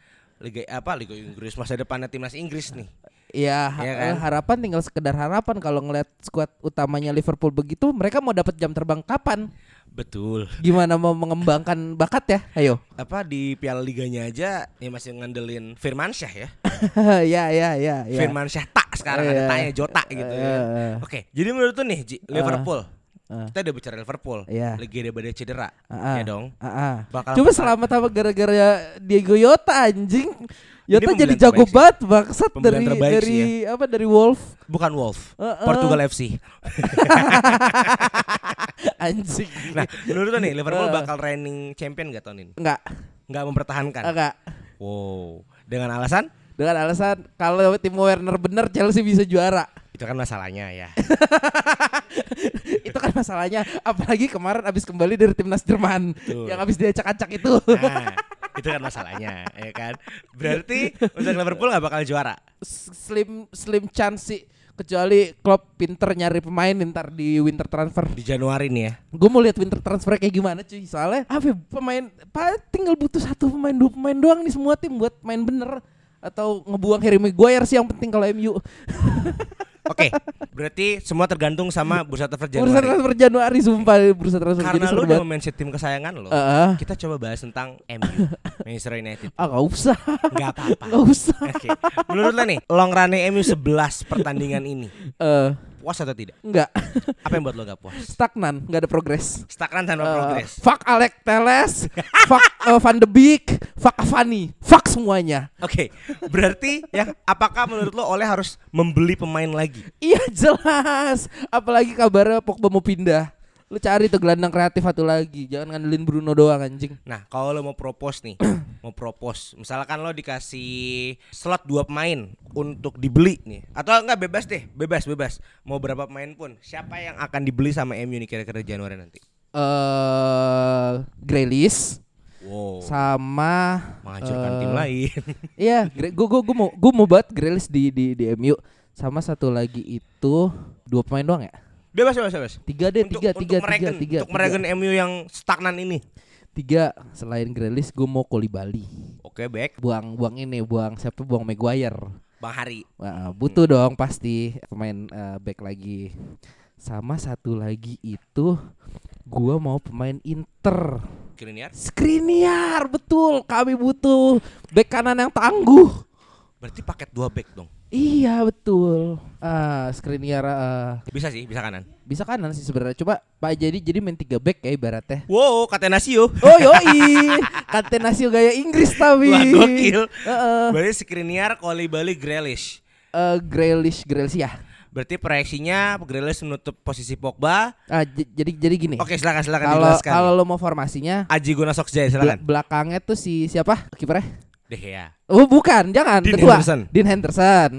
Speaker 3: Liga apa Liga Inggris masa depannya timnas Inggris nih.
Speaker 4: Iya,
Speaker 3: Iya kan?
Speaker 4: harapan tinggal sekedar harapan kalau ngeliat skuad utamanya Liverpool begitu, mereka mau dapat jam terbang kapan?
Speaker 3: Betul.
Speaker 4: Gimana mau mengembangkan bakat ya? Ayo.
Speaker 3: Apa di Piala Liganya aja ya masih ngandelin Firmansyah ya.
Speaker 4: ya ya ya ya.
Speaker 3: Firmansyah tak sekarang ada
Speaker 4: Iya.
Speaker 3: tanya Jota gitu ya.
Speaker 4: Iya.
Speaker 3: Oke, jadi menurut tuh nih Ji, Liverpool.
Speaker 4: Ah.
Speaker 3: Kita udah bicara Liverpool.
Speaker 4: Iya.
Speaker 3: Lagi ada badai cedera.
Speaker 4: Ah, ah.
Speaker 3: Ya dong.
Speaker 4: Ah, ah.
Speaker 3: Bakal
Speaker 4: Coba selamat apa gara-gara Diego Yota anjing. Yota jadi jago banget bangsat dari dari
Speaker 3: sih
Speaker 4: apa dari Wolf
Speaker 3: bukan Wolf.
Speaker 4: Heeh.
Speaker 3: Portugal FC.
Speaker 4: anjing.
Speaker 3: Nah, menurut lo nih Liverpool
Speaker 4: Eh.
Speaker 3: bakal reigning champion gak tahun ini?
Speaker 4: enggak
Speaker 3: Nggak mempertahankan.
Speaker 4: enggak
Speaker 3: Wow. Dengan alasan?
Speaker 4: dengan alasan kalau Timo Werner bener Chelsea bisa juara.
Speaker 3: Itu kan masalahnya ya.
Speaker 4: itu kan masalahnya apalagi kemarin abis kembali dari timnas Jerman
Speaker 3: Betul.
Speaker 4: yang abis diacak-acak itu
Speaker 3: Nah, itu kan masalahnya, ya kan? Berarti untuk Liverpool nggak bakal juara.
Speaker 4: Slim slim chance sih kecuali Klopp pinter nyari pemain ntar di winter transfer
Speaker 3: Di Januari nih ya.
Speaker 4: gue mau lihat winter transfer kayak gimana cuy soalnya apa ya, pemain pa, tinggal butuh satu pemain dua pemain doang nih semua tim buat main bener atau ngebuang Harry Maguire sih yang penting kalau MU
Speaker 3: Oke, berarti semua tergantung sama bursa transfer
Speaker 4: bursa
Speaker 3: Januari.
Speaker 4: transfer Januari sumpah bursa transfer
Speaker 3: Karena
Speaker 4: jadi
Speaker 3: lu udah mention tim kesayangan lo.
Speaker 4: Heeh.
Speaker 3: Kita coba bahas tentang MU, Manchester United.
Speaker 4: ah gak usah
Speaker 3: Nggak apa-apa.
Speaker 4: gak usah
Speaker 3: Oke. Menurut lo nih, long run MU 11 pertandingan ini
Speaker 4: eh
Speaker 3: puas atau tidak?
Speaker 4: enggak
Speaker 3: Apa yang buat lo gak puas?
Speaker 4: stagnan nggak ada progres
Speaker 3: Stagnan tanpa
Speaker 4: Eh,
Speaker 3: progres.
Speaker 4: fuck Alec Teles fuck eh, Van de Beek fuck Cavani fuck semuanya
Speaker 3: Oke, berarti ya apakah menurut lo oleh harus membeli pemain lagi?
Speaker 4: Iya jelas. Apalagi kabarnya Pogba mau pindah. Lu cari tuh gelandang kreatif satu lagi. Jangan ngandelin Bruno doang anjing.
Speaker 3: Nah, kalau lo mau propose nih, mau propose, misalkan lo dikasih slot dua pemain untuk dibeli nih, atau enggak bebas deh, bebas bebas, mau berapa pemain pun, siapa yang akan dibeli sama MU nih kira-kira Januari nanti?
Speaker 4: Eh Grealish
Speaker 3: Wow,
Speaker 4: sama
Speaker 3: menghancurkan
Speaker 4: eh,
Speaker 3: tim lain.
Speaker 4: Iya, gue gue gue mau gue mau banget Grealish di di di MU. Sama satu lagi itu dua pemain doang ya?
Speaker 3: Bebas bebas bebas.
Speaker 4: Tiga deh,
Speaker 3: Untuk,
Speaker 4: tiga,
Speaker 3: untuk
Speaker 4: tiga, tiga, tiga,
Speaker 3: untuk meregen MU yang stagnan ini.
Speaker 4: Tiga selain Grealish gue mau Kolibali.
Speaker 3: Oke, back,
Speaker 4: Buang buang ini, buang siapa? Buang Maguire.
Speaker 3: Bang Hari.
Speaker 4: Wah, butuh dong pasti pemain eh, back lagi. Sama satu lagi itu gua mau pemain Inter.
Speaker 3: Skriniar.
Speaker 4: Skriniar, betul. Kami butuh back kanan yang tangguh.
Speaker 3: Berarti paket dua back dong.
Speaker 4: Iya, betul. Ah, Skriniar eh,
Speaker 3: Bisa sih, bisa kanan.
Speaker 4: bisa kanan sih sebenarnya. Coba Pak jadi jadi main tiga back ya ibaratnya.
Speaker 3: Wow, Catenaccio.
Speaker 4: Oh yoi, Catenaccio gaya Inggris tapi.
Speaker 3: Wah, gokil.
Speaker 4: Heeh.
Speaker 3: Berarti Skriniar, Koulibaly, Grealish.
Speaker 4: Eh, Grealish, Grealish ya.
Speaker 3: Berarti proyeksinya Grealish menutup posisi Pogba.
Speaker 4: Ah, jadi jadi gini.
Speaker 3: Oke, silakan silakan
Speaker 4: Kalau
Speaker 3: dijelaskan.
Speaker 4: kalau lo mau formasinya
Speaker 3: Aji Guna
Speaker 4: Bel-
Speaker 3: silakan.
Speaker 4: belakangnya tuh si siapa kipernya?
Speaker 3: Deh ya.
Speaker 4: Oh bukan, jangan.
Speaker 3: Dean
Speaker 4: Kedua,
Speaker 3: Henderson.
Speaker 4: Dean Henderson.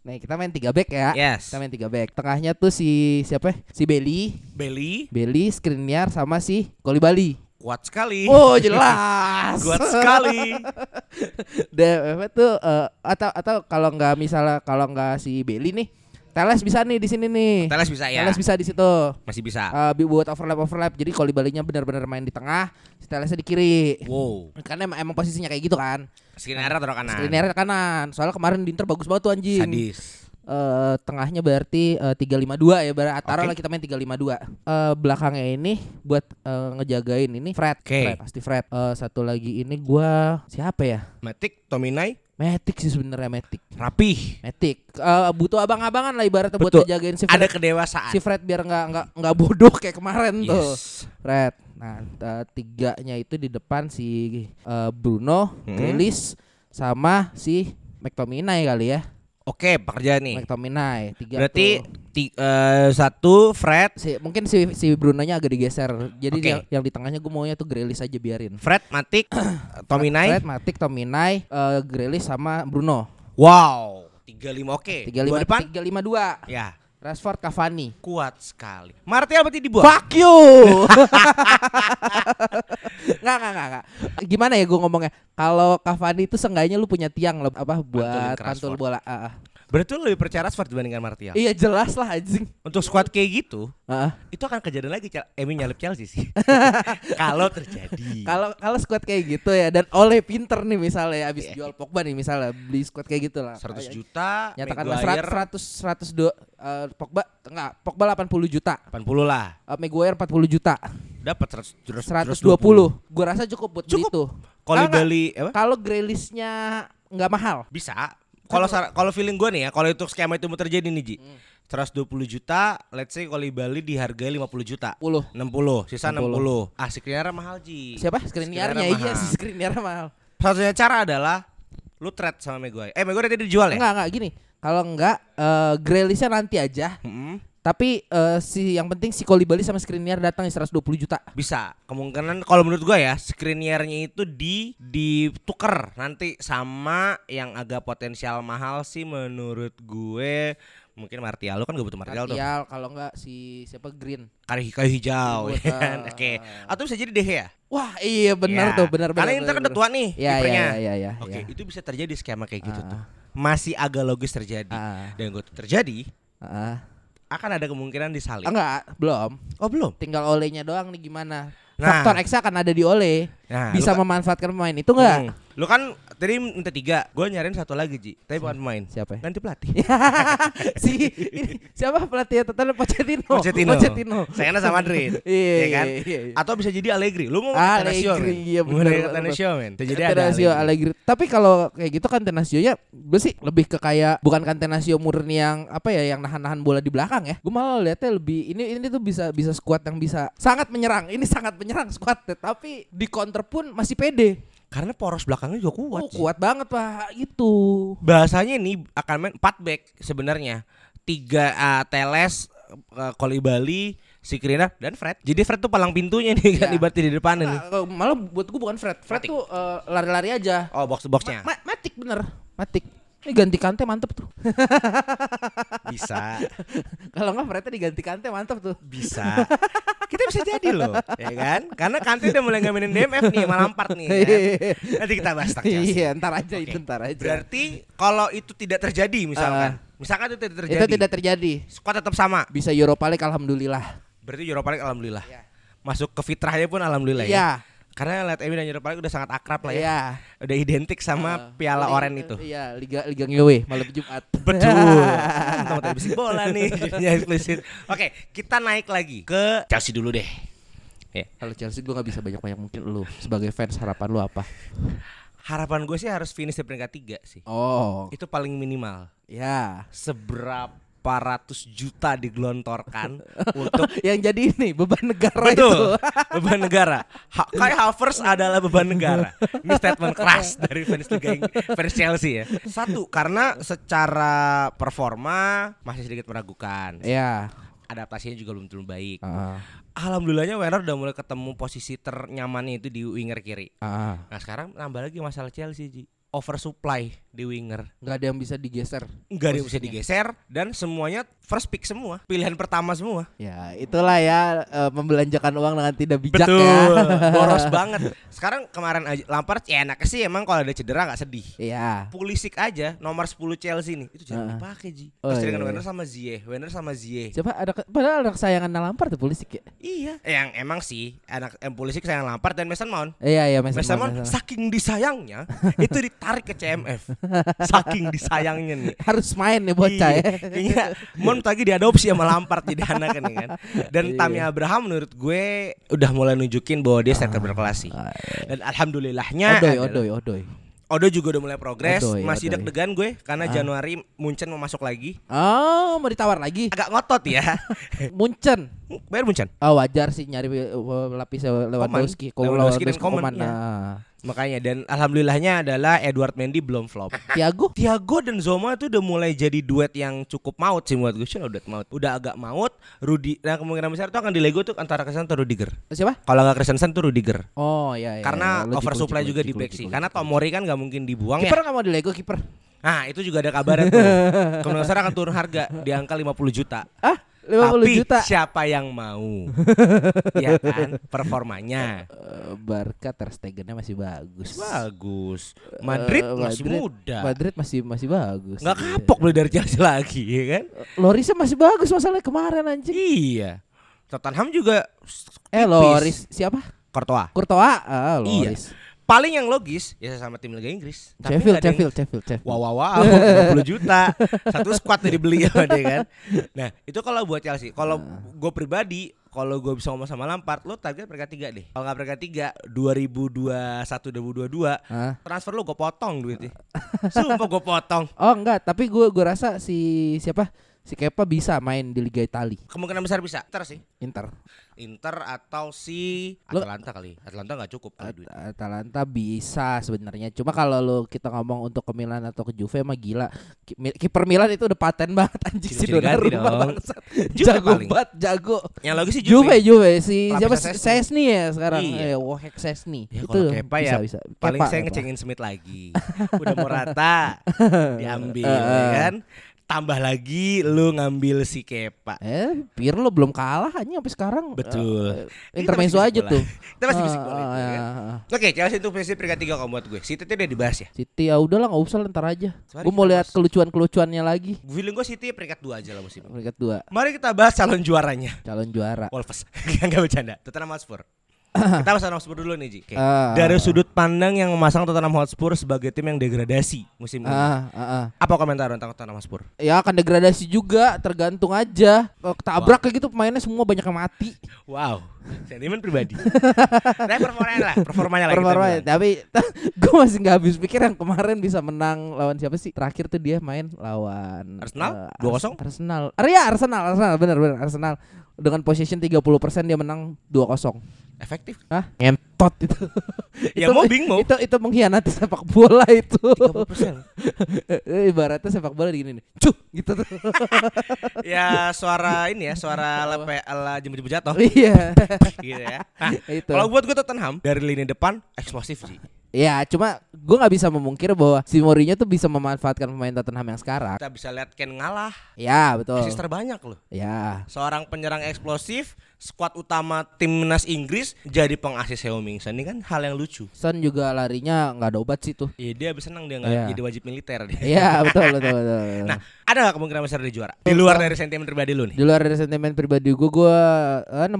Speaker 4: Nih kita main tiga back ya.
Speaker 3: Yes.
Speaker 4: Kita main tiga back. Tengahnya tuh si siapa? Si Bailey,
Speaker 3: Bailey
Speaker 4: Bailey, Skriniar sama si Kolibali.
Speaker 3: kuat sekali.
Speaker 4: Oh jelas.
Speaker 3: Kuat sekali.
Speaker 4: DFF tuh eh, atau atau kalau nggak misalnya kalau nggak si Bailey nih, Teles bisa nih di sini nih.
Speaker 3: Teles bisa ya.
Speaker 4: Teles bisa di situ.
Speaker 3: Masih bisa.
Speaker 4: Eh, bi- buat overlap overlap. Jadi Kolibalinya benar-benar main di tengah, si Telesnya di kiri.
Speaker 3: Wow.
Speaker 4: Karena emang, emang posisinya kayak gitu kan.
Speaker 3: Skriniar taruh kanan.
Speaker 4: Skriniar kanan. Soalnya kemarin di Inter bagus banget tuh anjing.
Speaker 3: Sadis.
Speaker 4: Eh, tengahnya berarti eh, 352 ya berarti taruh
Speaker 3: Oke.
Speaker 4: lah kita main 352. Eh belakangnya ini buat eh, ngejagain ini Fred.
Speaker 3: Oke.
Speaker 4: Fred, pasti Fred. Eh, satu lagi ini gua siapa ya?
Speaker 3: Matic, Tominay,
Speaker 4: Matic sih sebenarnya Matic.
Speaker 3: rapih.
Speaker 4: Matic. Eh, butuh abang-abangan lah ibaratnya buat ngejagain si
Speaker 3: Ada
Speaker 4: Fred.
Speaker 3: kedewasaan.
Speaker 4: si Fred biar nggak nggak nggak bodoh kayak kemarin tuh.
Speaker 3: Yes.
Speaker 4: Fred. Nah, eh, tiganya itu di depan si eh, Bruno,
Speaker 3: Hmm.
Speaker 4: Grealish sama si McTominay kali ya.
Speaker 3: Oke, pekerjaan nih.
Speaker 4: McTominay tiga
Speaker 3: Berarti ti- eh, satu Fred,
Speaker 4: si mungkin si si Brunonya agak digeser. Jadi
Speaker 3: Oke.
Speaker 4: yang, yang di tengahnya gue maunya tuh Grealish aja biarin.
Speaker 3: Fred, Matic, Tominay.
Speaker 4: Fred, Matic, Tominay, eh, Grealish sama Bruno.
Speaker 3: Wow. 35 oke.
Speaker 4: Tiga
Speaker 3: Dua
Speaker 4: lima
Speaker 3: depan?
Speaker 4: tiga lima dua.
Speaker 3: Ya.
Speaker 4: Rashford, Cavani.
Speaker 3: Kuat sekali. Martial berarti dibuang.
Speaker 4: Fuck you. nggak nggak nggak nggak. Gimana ya gue ngomongnya? Kalau Cavani itu seenggaknya lu punya tiang lah apa buat pantul bola. Ah.
Speaker 3: Berarti lu lebih percaya Rashford dibandingkan Martial.
Speaker 4: Iya jelas lah anjing.
Speaker 3: Untuk squad kayak gitu,
Speaker 4: ah.
Speaker 3: itu akan kejadian lagi Emi nyalip Chelsea sih. Kalau terjadi.
Speaker 4: Kalau kalau squad kayak gitu ya dan oleh pinter nih misalnya abis
Speaker 3: Iya.
Speaker 4: jual Pogba nih misalnya beli squad kayak gitu lah.
Speaker 3: 100 juta,
Speaker 4: Nyatakanlah
Speaker 3: Maguire
Speaker 4: 100 100 do, eh, Pogba enggak Pogba 80 juta.
Speaker 3: 80 lah.
Speaker 4: Eh, Maguire 40 juta.
Speaker 3: Dapat 100
Speaker 4: 120. Gua rasa cukup buat beli
Speaker 3: Cukup.
Speaker 4: itu.
Speaker 3: Kalau
Speaker 4: enggak.
Speaker 3: beli apa?
Speaker 4: Kalau Grealishnya nggak mahal.
Speaker 3: Bisa. Kalau kalau feeling gue nih ya, kalau itu skema itu mau terjadi nih Ji.
Speaker 4: Hmm.
Speaker 3: 120 juta, let's say kalau Bali dihargai 50 juta.
Speaker 4: 10.
Speaker 3: 60, sisa
Speaker 4: 60.
Speaker 3: 60. Ah, Skriniar mahal Ji.
Speaker 4: Siapa?
Speaker 3: Skriniar
Speaker 4: iya
Speaker 3: mahal.
Speaker 4: sih Skriniarnya mahal.
Speaker 3: Satunya cara adalah lu trade sama Maguire. Eh, Maguire tadi dijual ya?
Speaker 4: Enggak enggak gini. Kalau enggak eh Grealishnya nanti aja.
Speaker 3: Mm-mm.
Speaker 4: Tapi eh, si yang penting si Kolibali sama Skriniar datang 120 juta.
Speaker 3: Bisa. Kemungkinan kalau menurut gua ya, Skriniarnya itu di ditukar nanti sama yang agak potensial mahal sih menurut gue Mungkin Martial, lu kan gak butuh Martial tuh.
Speaker 4: Martial kalau enggak si siapa Green.
Speaker 3: Kayu, kayu hijau, ya kan?
Speaker 4: ah.
Speaker 3: Oke. Atau bisa jadi De Gea.
Speaker 4: Wah, iya benar
Speaker 3: Ya.
Speaker 4: tuh, benar benar.
Speaker 3: Karena Inter kan udah tua nih
Speaker 4: iya,
Speaker 3: kipernya.
Speaker 4: iya, iya, iya.
Speaker 3: Oke,
Speaker 4: iya.
Speaker 3: itu bisa terjadi skema kayak gitu
Speaker 4: Ah.
Speaker 3: tuh. Masih agak logis terjadi.
Speaker 4: Ah,
Speaker 3: Dan gue terjadi
Speaker 4: ah.
Speaker 3: Akan ada kemungkinan disalip.
Speaker 4: Enggak, belum.
Speaker 3: Oh, belum.
Speaker 4: Tinggal olehnya doang nih gimana.
Speaker 3: Nah.
Speaker 4: Faktor X akan ada di oleh.
Speaker 3: Nah,
Speaker 4: Bisa
Speaker 3: lu,
Speaker 4: memanfaatkan pemain itu enggak?
Speaker 3: Hmm. Lu kan tadi minta tiga, gue nyariin satu lagi Ji, tapi bukan pemain.
Speaker 4: Siapa ya?
Speaker 3: Ganti pelatih.
Speaker 4: si ini, siapa pelatih Tottenham Pochettino.
Speaker 3: Pochettino.
Speaker 4: Pochettino.
Speaker 3: Sayangnya sama Madrid.
Speaker 4: Iya,
Speaker 3: ya kan?
Speaker 4: iya, iya.
Speaker 3: Atau bisa jadi Allegri. Lu mau
Speaker 4: Allegri,
Speaker 3: Tenasio, men.
Speaker 4: iya bener.
Speaker 3: Tenasio, men. Jadi ada
Speaker 4: Tenasio
Speaker 3: Allegri.
Speaker 4: Allegri. Tapi kalau kayak gitu kan Tenasio-nya gue sih lebih ke kayak bukan kan Tenasio murni yang apa ya yang nahan-nahan bola di belakang ya. Gue malah lihatnya lebih ini ini tuh bisa bisa squad yang bisa sangat menyerang. Ini sangat menyerang squad tapi di counter pun masih pede.
Speaker 3: Karena poros belakangnya juga kuat.
Speaker 4: Oh, kuat banget Pak. Itu.
Speaker 3: Bahasanya ini akan main 4 back sebenarnya. Tiga uh, Teles, uh, Kolibali, Sikrina dan Fred. Jadi Fred tuh palang pintunya nih kan ibaratnya di depan ini.
Speaker 4: Nah, malah buat gue bukan Fred. Fred
Speaker 3: Matic.
Speaker 4: tuh eh, lari-lari aja.
Speaker 3: Oh, box boxnya.
Speaker 4: Ma- matik bener. Matik. Ini ganti kante mantep tuh.
Speaker 3: Bisa.
Speaker 4: Kalau nggak Frednya diganti kante mantep tuh.
Speaker 3: Bisa. Kita bisa jadi loh, ya kan? Karena Kante udah mulai nggak mainin DMF nih, sama Lampard nih. Kan? Nanti kita bahas tentang Chelsea.
Speaker 4: Iya, ntar aja
Speaker 3: Oke.
Speaker 4: itu ntar aja.
Speaker 3: Berarti kalau itu tidak terjadi misalkan, misalkan itu tidak terjadi,
Speaker 4: itu tidak terjadi.
Speaker 3: squad tetap sama.
Speaker 4: Bisa Europa League alhamdulillah.
Speaker 3: Berarti Europa League alhamdulillah.
Speaker 4: Iya.
Speaker 3: Masuk ke fitrahnya pun alhamdulillah ya.
Speaker 4: Iya.
Speaker 3: Karena lihat MU dan Europa League udah sangat akrab lah ya.
Speaker 4: Iya.
Speaker 3: Udah identik sama
Speaker 4: Eh,
Speaker 3: piala oren itu.
Speaker 4: Iya, Liga Liga Ngewe malam Jumat.
Speaker 3: Betul. Sama tadi bisik bola nih jadinya eksplisit. Oke, kita naik lagi ke Chelsea dulu deh. Ya.
Speaker 4: Kalau Chelsea gue nggak bisa banyak-banyak mungkin lu sebagai fans harapan lu apa?
Speaker 3: Harapan gue sih harus finish di peringkat tiga sih.
Speaker 4: Oh,
Speaker 3: Itu paling minimal.
Speaker 4: ya.
Speaker 3: Seberapa ratus juta digelontorkan untuk
Speaker 4: Yang jadi ini beban negara
Speaker 3: Betul,
Speaker 4: itu.
Speaker 3: beban negara. Ha, Kai Havertz adalah beban negara. Ini statement keras dari fans Liga fans Chelsea ya. Satu, karena secara performa masih sedikit meragukan.
Speaker 4: Iya.
Speaker 3: Adaptasinya juga belum terlalu baik.
Speaker 4: Ah,
Speaker 3: Alhamdulillahnya Werner udah mulai ketemu posisi ternyamannya itu di winger kiri.
Speaker 4: ah.
Speaker 3: Nah sekarang nambah lagi masalah Chelsea Ji. Oversupply di winger.
Speaker 4: Nggak ada yang bisa digeser.
Speaker 3: Enggak ada yang bisa digeser dan semuanya first pick semua. Pilihan pertama semua.
Speaker 4: Ya, itulah ya eh, membelanjakan uang dengan tidak bijak
Speaker 3: Betul,
Speaker 4: ya.
Speaker 3: boros banget. Sekarang kemarin aja Lampard ya enaknya sih emang kalau ada cedera nggak sedih.
Speaker 4: Iya.
Speaker 3: Pulisic aja nomor 10 Chelsea nih itu jangan
Speaker 4: Heeh.
Speaker 3: dipakai Ji.
Speaker 4: Oh,
Speaker 3: Terus
Speaker 4: iya,
Speaker 3: dengan
Speaker 4: iya.
Speaker 3: Werner sama Ziyech, Werner sama Ziyech.
Speaker 4: Siapa ada padahal ada kesayangan Lampard tuh polisi ya.
Speaker 3: Iya, yang emang sih anak em Pulisic sayang Lampard dan Mason Mount.
Speaker 4: Iya iya Mason
Speaker 3: Mason
Speaker 4: Mount,
Speaker 3: Mount saking disayangnya itu ditarik ke CMF. saking disayangnya nih.
Speaker 4: harus main nih bocah
Speaker 3: Iya,
Speaker 4: ya.
Speaker 3: Kayaknya Mount lagi diadopsi sama Lampard jadi anaknya nih kan. Dan
Speaker 4: Iya.
Speaker 3: Tammy Abraham menurut gue udah mulai nunjukin bahwa dia striker berkelas sih.
Speaker 4: Ah,
Speaker 3: Dan alhamdulillahnya
Speaker 4: Odoy, odoy, odoy.
Speaker 3: Odo juga udah mulai progres, masih deg-degan gue karena
Speaker 4: Ah.
Speaker 3: Januari Munchen mau masuk lagi.
Speaker 4: Oh, mau ditawar lagi.
Speaker 3: Agak ngotot ya.
Speaker 4: Munchen.
Speaker 3: Bayar Munchen.
Speaker 4: Oh, wajar sih nyari uh, lapis Lewandowski. Kalau
Speaker 3: Lewandowski dan Coman,
Speaker 4: Coman.
Speaker 3: iya.
Speaker 4: Nah.
Speaker 3: Makanya dan alhamdulillahnya adalah Edward Mendy belum flop.
Speaker 4: Thiago
Speaker 3: Thiago dan Zoma itu udah mulai jadi duet yang cukup maut sih buat gue. Udah maut. Udah agak maut. Rudi nah kemungkinan besar itu akan di Lego tuh antara Christensen atau Rudiger.
Speaker 4: siapa?
Speaker 3: Kalau nggak Christensen tuh Rudiger.
Speaker 4: Oh iya iya.
Speaker 3: Karena.
Speaker 4: Logik,
Speaker 3: oversupply
Speaker 4: logik,
Speaker 3: juga di back sih. Karena Tomori kan nggak mungkin dibuang
Speaker 4: kiper
Speaker 3: ya.
Speaker 4: nggak mau di Lego kiper.
Speaker 3: Nah itu juga ada kabarnya tuh. Kemungkinan besar akan turun harga di angka 50 juta.
Speaker 4: Ah, 50
Speaker 3: Tapi
Speaker 4: juta.
Speaker 3: siapa yang mau? ya kan performanya
Speaker 4: Eh, Barca Ter Stegennya masih bagus.
Speaker 3: bagus. Madrid
Speaker 4: Eh,
Speaker 3: masih
Speaker 4: Madrid-
Speaker 3: muda.
Speaker 4: Madrid masih masih bagus.
Speaker 3: Nggak
Speaker 4: Iya.
Speaker 3: kapok beli dari Chelsea lagi ya kan?
Speaker 4: Lorisnya masih bagus masalahnya kemarin anjing.
Speaker 3: Iya. Tottenham juga
Speaker 4: Eh
Speaker 3: tipis.
Speaker 4: Loris siapa?
Speaker 3: Courtois.
Speaker 4: Courtois. Ah,
Speaker 3: Iya. Paling yang logis ya sama tim Liga Inggris. Tapi
Speaker 4: Sheffield,
Speaker 3: nggak
Speaker 4: Sheffield, Sheffield, Sheffield.
Speaker 3: Wow wow wow 20 juta Satu squad nih dibeli sama dia kan Nah itu kalau buat Chelsea Kalau
Speaker 4: Nah.
Speaker 3: gue pribadi Kalau gue bisa ngomong sama Lampard Lo target peringkat 3 deh Kalau gak peringkat 3 2021 2022
Speaker 4: Hah?
Speaker 3: Transfer lo gue potong duitnya Sumpah gue potong
Speaker 4: Oh enggak, tapi gue gue rasa si siapa? Si Kepa bisa main di Liga Italia.
Speaker 3: Kemungkinan besar bisa Inter sih
Speaker 4: Inter.
Speaker 3: Inter atau si
Speaker 4: Lo-
Speaker 3: Atalanta kali Atalanta gak cukup kali duit
Speaker 4: At- Atalanta bisa sebenarnya. Cuma kalau lo kita ngomong untuk ke Milan atau ke Juve mah gila. Kiper Milan itu udah paten banget anjing si Donnarumma bangsat. Jago banget, jago.
Speaker 3: Yang logis sih
Speaker 4: Juve,
Speaker 3: Juve,
Speaker 4: Juve si siapa.
Speaker 3: Szczesny
Speaker 4: ya sekarang.
Speaker 3: Iya.
Speaker 4: Eh, Wojek Szczesny.
Speaker 3: Ya
Speaker 4: itu
Speaker 3: kalau Kepa ya
Speaker 4: bisa, bisa.
Speaker 3: Paling
Speaker 4: Kepa,
Speaker 3: saya ngecengin Smith lagi Udah mau rata Diambil
Speaker 4: Eh,
Speaker 3: ya
Speaker 4: eh.
Speaker 3: kan Tambah lagi lu ngambil si Kepa.
Speaker 4: Eh, Pirlo belum kalah hanya sampai sekarang.
Speaker 3: Betul. Kita
Speaker 4: intermezzo aja tuh.
Speaker 3: Kita masih bisik bola itu, ya kan?
Speaker 4: ah.
Speaker 3: Oke, Chelsea untuk posisi peringkat 3 kalau buat gue. City itu udah dibahas ya.
Speaker 4: City ya udahlah nggak usah lah, ntar aja. Gue mau lihat kelucuan-kelucuannya lagi.
Speaker 3: Feeling gue City peringkat 2 aja lah musim.
Speaker 4: Peringkat dua
Speaker 3: Mari kita bahas calon juaranya.
Speaker 4: calon juara.
Speaker 3: Wolves. Enggak bercanda. Tottenham Hotspur. Kita bahas Tottenham Hotspur dulu nih, Ji. Oke.
Speaker 4: Ah.
Speaker 3: Dari sudut pandang yang memasang Tottenham Hotspur sebagai tim yang degradasi musim ini.
Speaker 4: Ah, ah, ah.
Speaker 3: Apa komentar tentang Tottenham Hotspur?
Speaker 4: Ya akan degradasi juga, tergantung aja. Ketabrak kayak gitu pemainnya semua banyak yang mati.
Speaker 3: Wow, sentimen pribadi. Nah, performanya lah, performanya lah. kita
Speaker 4: Performa,
Speaker 3: bilang.
Speaker 4: tapi gue masih nggak habis pikir yang kemarin bisa menang lawan siapa sih? Terakhir tuh dia main lawan
Speaker 3: Arsenal?
Speaker 4: eh,
Speaker 3: 2-0?
Speaker 4: Ars- Arsenal. Ah, iya, Arsenal, Arsenal benar benar Arsenal. Dengan possession 30% dia menang 2-0.
Speaker 3: Efektif.
Speaker 4: Hah? Ngentot itu.
Speaker 3: Ya
Speaker 4: Itu-
Speaker 3: mau bing mau.
Speaker 4: Itu itu mengkhianati sepak bola itu.
Speaker 3: 30%.
Speaker 4: Eh, Ibaratnya sepak bola gini nih. Cuh, gitu tuh.
Speaker 3: ya suara ini ya, suara lepe ala jemput-jemput jatuh
Speaker 4: Iya.
Speaker 3: gitu ya. Nah,
Speaker 4: itu.
Speaker 3: kalau buat gue Tottenham dari lini depan eksplosif sih.
Speaker 4: Ya, cuma gue nggak bisa memungkir bahwa si Mourinho tuh bisa memanfaatkan pemain Tottenham yang sekarang.
Speaker 3: Kita bisa lihat Ken ngalah,
Speaker 4: Ya, betul.
Speaker 3: asis terbanyak loh.
Speaker 4: Ya.
Speaker 3: Seorang penyerang eksplosif, skuad utama timnas Inggris jadi pengasis Heung-min Son. Ini kan hal yang lucu.
Speaker 4: Son juga larinya nggak ada obat sih tuh.
Speaker 3: Iya dia habis senang dia nggak
Speaker 4: Iya.
Speaker 3: jadi wajib militer.
Speaker 4: Iya, betul betul betul.
Speaker 3: Nah, ada gak kemungkinan besar dia juara? Di luar dari sentimen pribadi lu nih.
Speaker 4: di luar dari sentimen pribadi gue, gue eh, 65%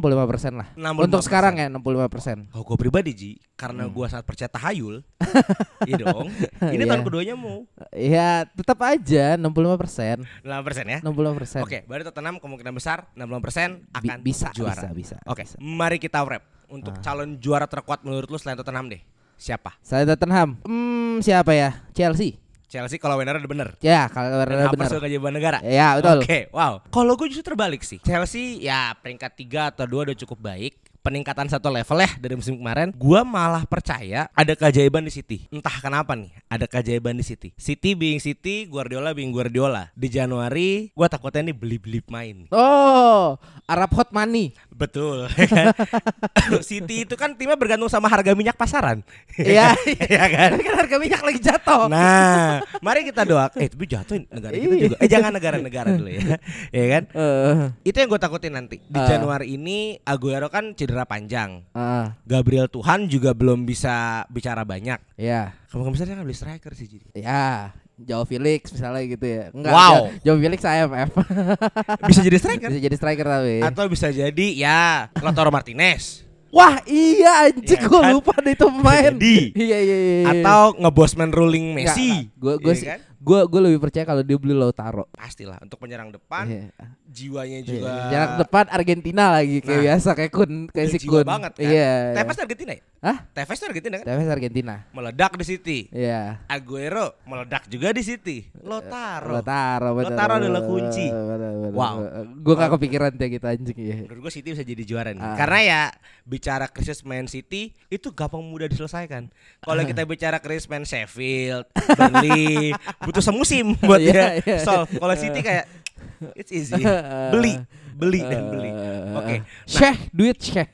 Speaker 4: lah.
Speaker 3: 65%.
Speaker 4: Untuk sekarang ya 65%.
Speaker 3: Oh, gue pribadi Ji, karena gua sangat percaya tahayul. iya dong. Ini
Speaker 4: Iya.
Speaker 3: tahun keduanya mau
Speaker 4: Ya, tetap aja 65%.
Speaker 3: 8% ya.
Speaker 4: 65%.
Speaker 3: Oke, berarti Tottenham kemungkinan besar 60%
Speaker 4: Bi-
Speaker 3: akan
Speaker 4: bisa,
Speaker 3: juara.
Speaker 4: Bisa, bisa,
Speaker 3: Oke,
Speaker 4: bisa.
Speaker 3: mari kita wrap. Untuk
Speaker 4: Ah.
Speaker 3: calon juara terkuat menurut lu selain Tottenham deh. Siapa?
Speaker 4: Saya Tottenham. Hmm, siapa ya? Chelsea.
Speaker 3: Chelsea kalau winner udah bener.
Speaker 4: Ya, kalau
Speaker 3: Dan
Speaker 4: benar
Speaker 3: Havertz
Speaker 4: benar.
Speaker 3: juga jadi negara.
Speaker 4: Ya, betul.
Speaker 3: Oke, wow. Kalau gue justru terbalik sih. Chelsea ya peringkat 3 atau 2 udah cukup baik. Peningkatan satu level ya dari musim kemarin. Gua malah percaya ada keajaiban di City. Entah kenapa nih, ada keajaiban di City. City being City, Guardiola being Guardiola. Di Januari gua takutnya nih beli-beli main.
Speaker 4: Oh, Arab Hot Money.
Speaker 3: Betul. kan? City itu kan timnya bergantung sama harga minyak pasaran.
Speaker 4: Iya.
Speaker 3: ya kan?
Speaker 4: kan harga minyak lagi jatuh.
Speaker 3: Nah, mari kita doa. Eh, tapi jatuhin negara kita
Speaker 4: Iya.
Speaker 3: juga. Eh, jangan negara-negara dulu ya. ya kan?
Speaker 4: Eh,
Speaker 3: Itu yang gue takutin nanti. Di
Speaker 4: Ah.
Speaker 3: Januari ini Aguero kan cedera panjang.
Speaker 4: ah,
Speaker 3: Gabriel Tuhan juga belum bisa bicara banyak.
Speaker 4: ya.
Speaker 3: Kemungkinan besar dia akan beli striker sih jadi.
Speaker 4: Ya, Jauh Felix misalnya gitu ya. Enggak.
Speaker 3: Wow.
Speaker 4: Jauh, Felix AMF.
Speaker 3: Bisa jadi striker
Speaker 4: Bisa jadi striker tapi.
Speaker 3: atau bisa jadi ya Lautaro Martinez
Speaker 4: Wah, iya anjing
Speaker 3: Iya
Speaker 4: gua
Speaker 3: kan?
Speaker 4: lupa deh itu pemain.
Speaker 3: Jadi.
Speaker 4: Iya iya iya.
Speaker 3: atau ngebosman ruling Messi.
Speaker 4: Gue gue
Speaker 3: Iya
Speaker 4: sih
Speaker 3: kan?
Speaker 4: Gue gue lebih percaya kalau dia beli Lautaro.
Speaker 3: Pastilah untuk penyerang depan
Speaker 4: Iya.
Speaker 3: jiwanya
Speaker 4: Iya.
Speaker 3: juga
Speaker 4: Jarak depan Argentina lagi kayak
Speaker 3: Nah.
Speaker 4: biasa kayak Kun kayak si Kun.
Speaker 3: banget kan.
Speaker 4: Iya.
Speaker 3: Tevez Argentina ya?
Speaker 4: Hah?
Speaker 3: Tevez Argentina kan?
Speaker 4: Tevez Argentina.
Speaker 3: Meledak di City.
Speaker 4: Iya.
Speaker 3: Aguero meledak juga di City. Lautaro.
Speaker 4: Lautaro bener.
Speaker 3: Lautaro adalah kunci. Wow.
Speaker 4: Gue gak kepikiran kayak gitu anjing ya.
Speaker 3: Menurut gue City bisa jadi juara nih.
Speaker 4: Ah.
Speaker 3: Karena ya bicara krisis Man City itu gampang mudah diselesaikan. Kalau kita bicara krisis Man Sheffield, Burnley, butuh semusim buat
Speaker 4: Iya,
Speaker 3: dia
Speaker 4: iya.
Speaker 3: solve. Kalau City kayak it's easy. Beli, beli dan beli. Oke.
Speaker 4: Syekh duit Syekh.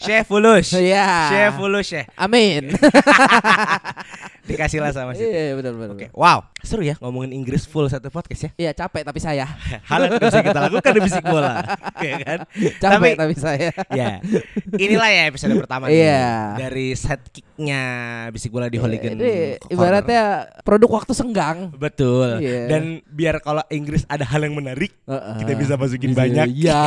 Speaker 3: Chef Fulus.
Speaker 4: Iya.
Speaker 3: Chef Fulus ya.
Speaker 4: Amin.
Speaker 3: Dikasih lah sama City.
Speaker 4: Iya benar benar.
Speaker 3: Oke. Wow, seru ya ngomongin Inggris full satu podcast ya.
Speaker 4: Iya capek tapi saya.
Speaker 3: Hal yang bisa kita lakukan di bisik bola. Oke kan?
Speaker 4: Capek tapi, saya.
Speaker 3: ya inilah ya episode pertama
Speaker 4: Iya.
Speaker 3: dari set kicknya bisik bola di Hooligan
Speaker 4: Ini ibaratnya produk waktu senggang.
Speaker 3: betul
Speaker 4: Iya.
Speaker 3: dan biar kalau Inggris ada hal yang menarik kita bisa masukin
Speaker 4: Bisa-
Speaker 3: banyak
Speaker 4: Iya.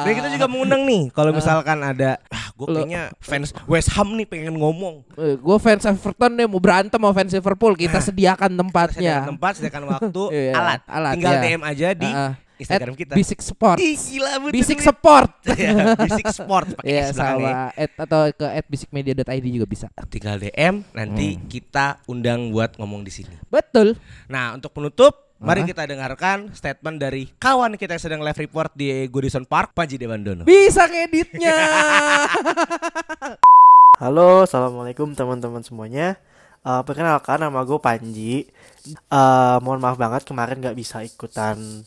Speaker 3: dan kita juga mengundang nih kalau misalkan ada ah gue kayaknya fans West Ham nih pengen ngomong
Speaker 4: Gue fans Everton deh mau berantem sama fans Liverpool kita sediakan
Speaker 3: sediakan
Speaker 4: tempatnya.
Speaker 3: tempat sediakan waktu
Speaker 4: Iya,
Speaker 3: alat.
Speaker 4: alat,
Speaker 3: tinggal
Speaker 4: ya.
Speaker 3: DM aja di
Speaker 4: Heeh.
Speaker 3: Instagram
Speaker 4: At
Speaker 3: kita
Speaker 4: Basic Sport.
Speaker 3: Ih, gila betul nih.
Speaker 4: Sport.
Speaker 3: Iya, Basic Sport pakai
Speaker 4: Iya
Speaker 3: S belakangnya.
Speaker 4: sama at, atau ke at basicmedia.id juga bisa.
Speaker 3: tinggal DM nanti
Speaker 4: Hmm.
Speaker 3: kita undang buat ngomong di sini.
Speaker 4: Betul.
Speaker 3: Nah, untuk penutup, mari kita dengarkan statement dari kawan kita yang sedang live report di Goodison Park, Panji Dewandono.
Speaker 4: Bisa ngeditnya.
Speaker 5: Halo, assalamualaikum teman-teman semuanya. Eh, perkenalkan nama gue Panji. Eh, mohon maaf banget kemarin gak bisa ikutan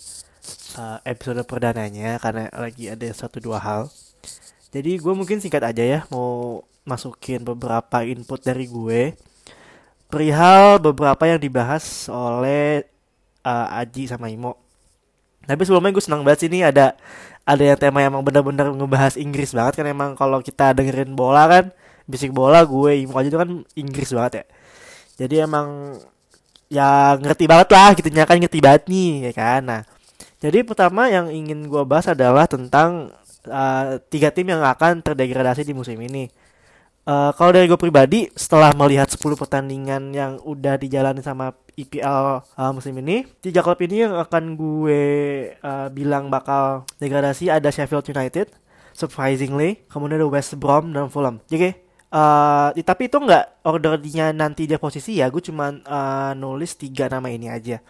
Speaker 5: eh, episode perdananya karena lagi ada satu dua hal. Jadi gue mungkin singkat aja ya mau masukin beberapa input dari gue perihal beberapa yang dibahas oleh uh, Aji sama Imo. Tapi sebelumnya gue senang banget sih ini ada ada yang tema yang emang bener-bener ngebahas Inggris banget kan emang kalau kita dengerin bola kan bisik bola gue Imo aja itu kan Inggris banget ya. Jadi emang ya ngerti banget lah gitu kan ngerti banget nih ya kan. Nah, jadi pertama yang ingin gue bahas adalah tentang uh, tiga tim yang akan terdegradasi di musim ini. Uh, kalau dari gue pribadi, setelah melihat 10 pertandingan yang udah dijalani sama IPL uh, musim ini, tiga klub ini yang akan gue uh, bilang bakal degradasi ada Sheffield United, surprisingly, kemudian ada West Brom dan Fulham. Jadi, uh, tapi itu nggak ordernya nanti dia posisi ya, gue cuma uh, nulis tiga nama ini aja.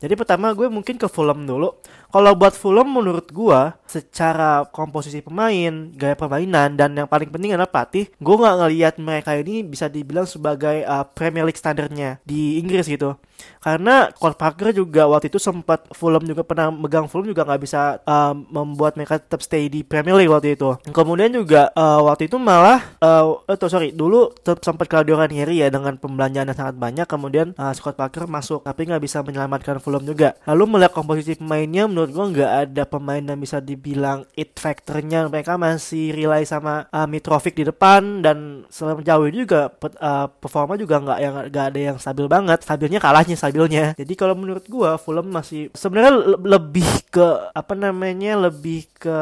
Speaker 5: Jadi pertama gue mungkin ke Fulham dulu. Kalau buat Fulham menurut gua secara komposisi pemain, gaya permainan dan yang paling penting adalah pelatih, gue nggak ngelihat mereka ini bisa dibilang sebagai uh, Premier League standarnya di Inggris gitu. Karena Cole Parker juga waktu itu sempat Fulham juga pernah megang Fulham juga nggak bisa uh, membuat mereka tetap stay di Premier League waktu itu. Kemudian juga uh, waktu itu malah uh, oh, sorry dulu sempat Claudio Ranieri ya dengan pembelanjaan yang sangat banyak. Kemudian uh, Scott Parker masuk tapi nggak bisa menyelamatkan Fulham juga. Lalu melihat komposisi pemainnya menurut gue nggak ada pemain yang bisa dibilang it factornya. Mereka masih rely sama uh, Mitrovic di depan dan selama jauh juga uh, performa juga nggak yang nggak ada yang stabil banget. Stabilnya kalahnya stabilnya. Jadi kalau menurut gue Fulham masih sebenarnya le lebih ke apa namanya lebih ke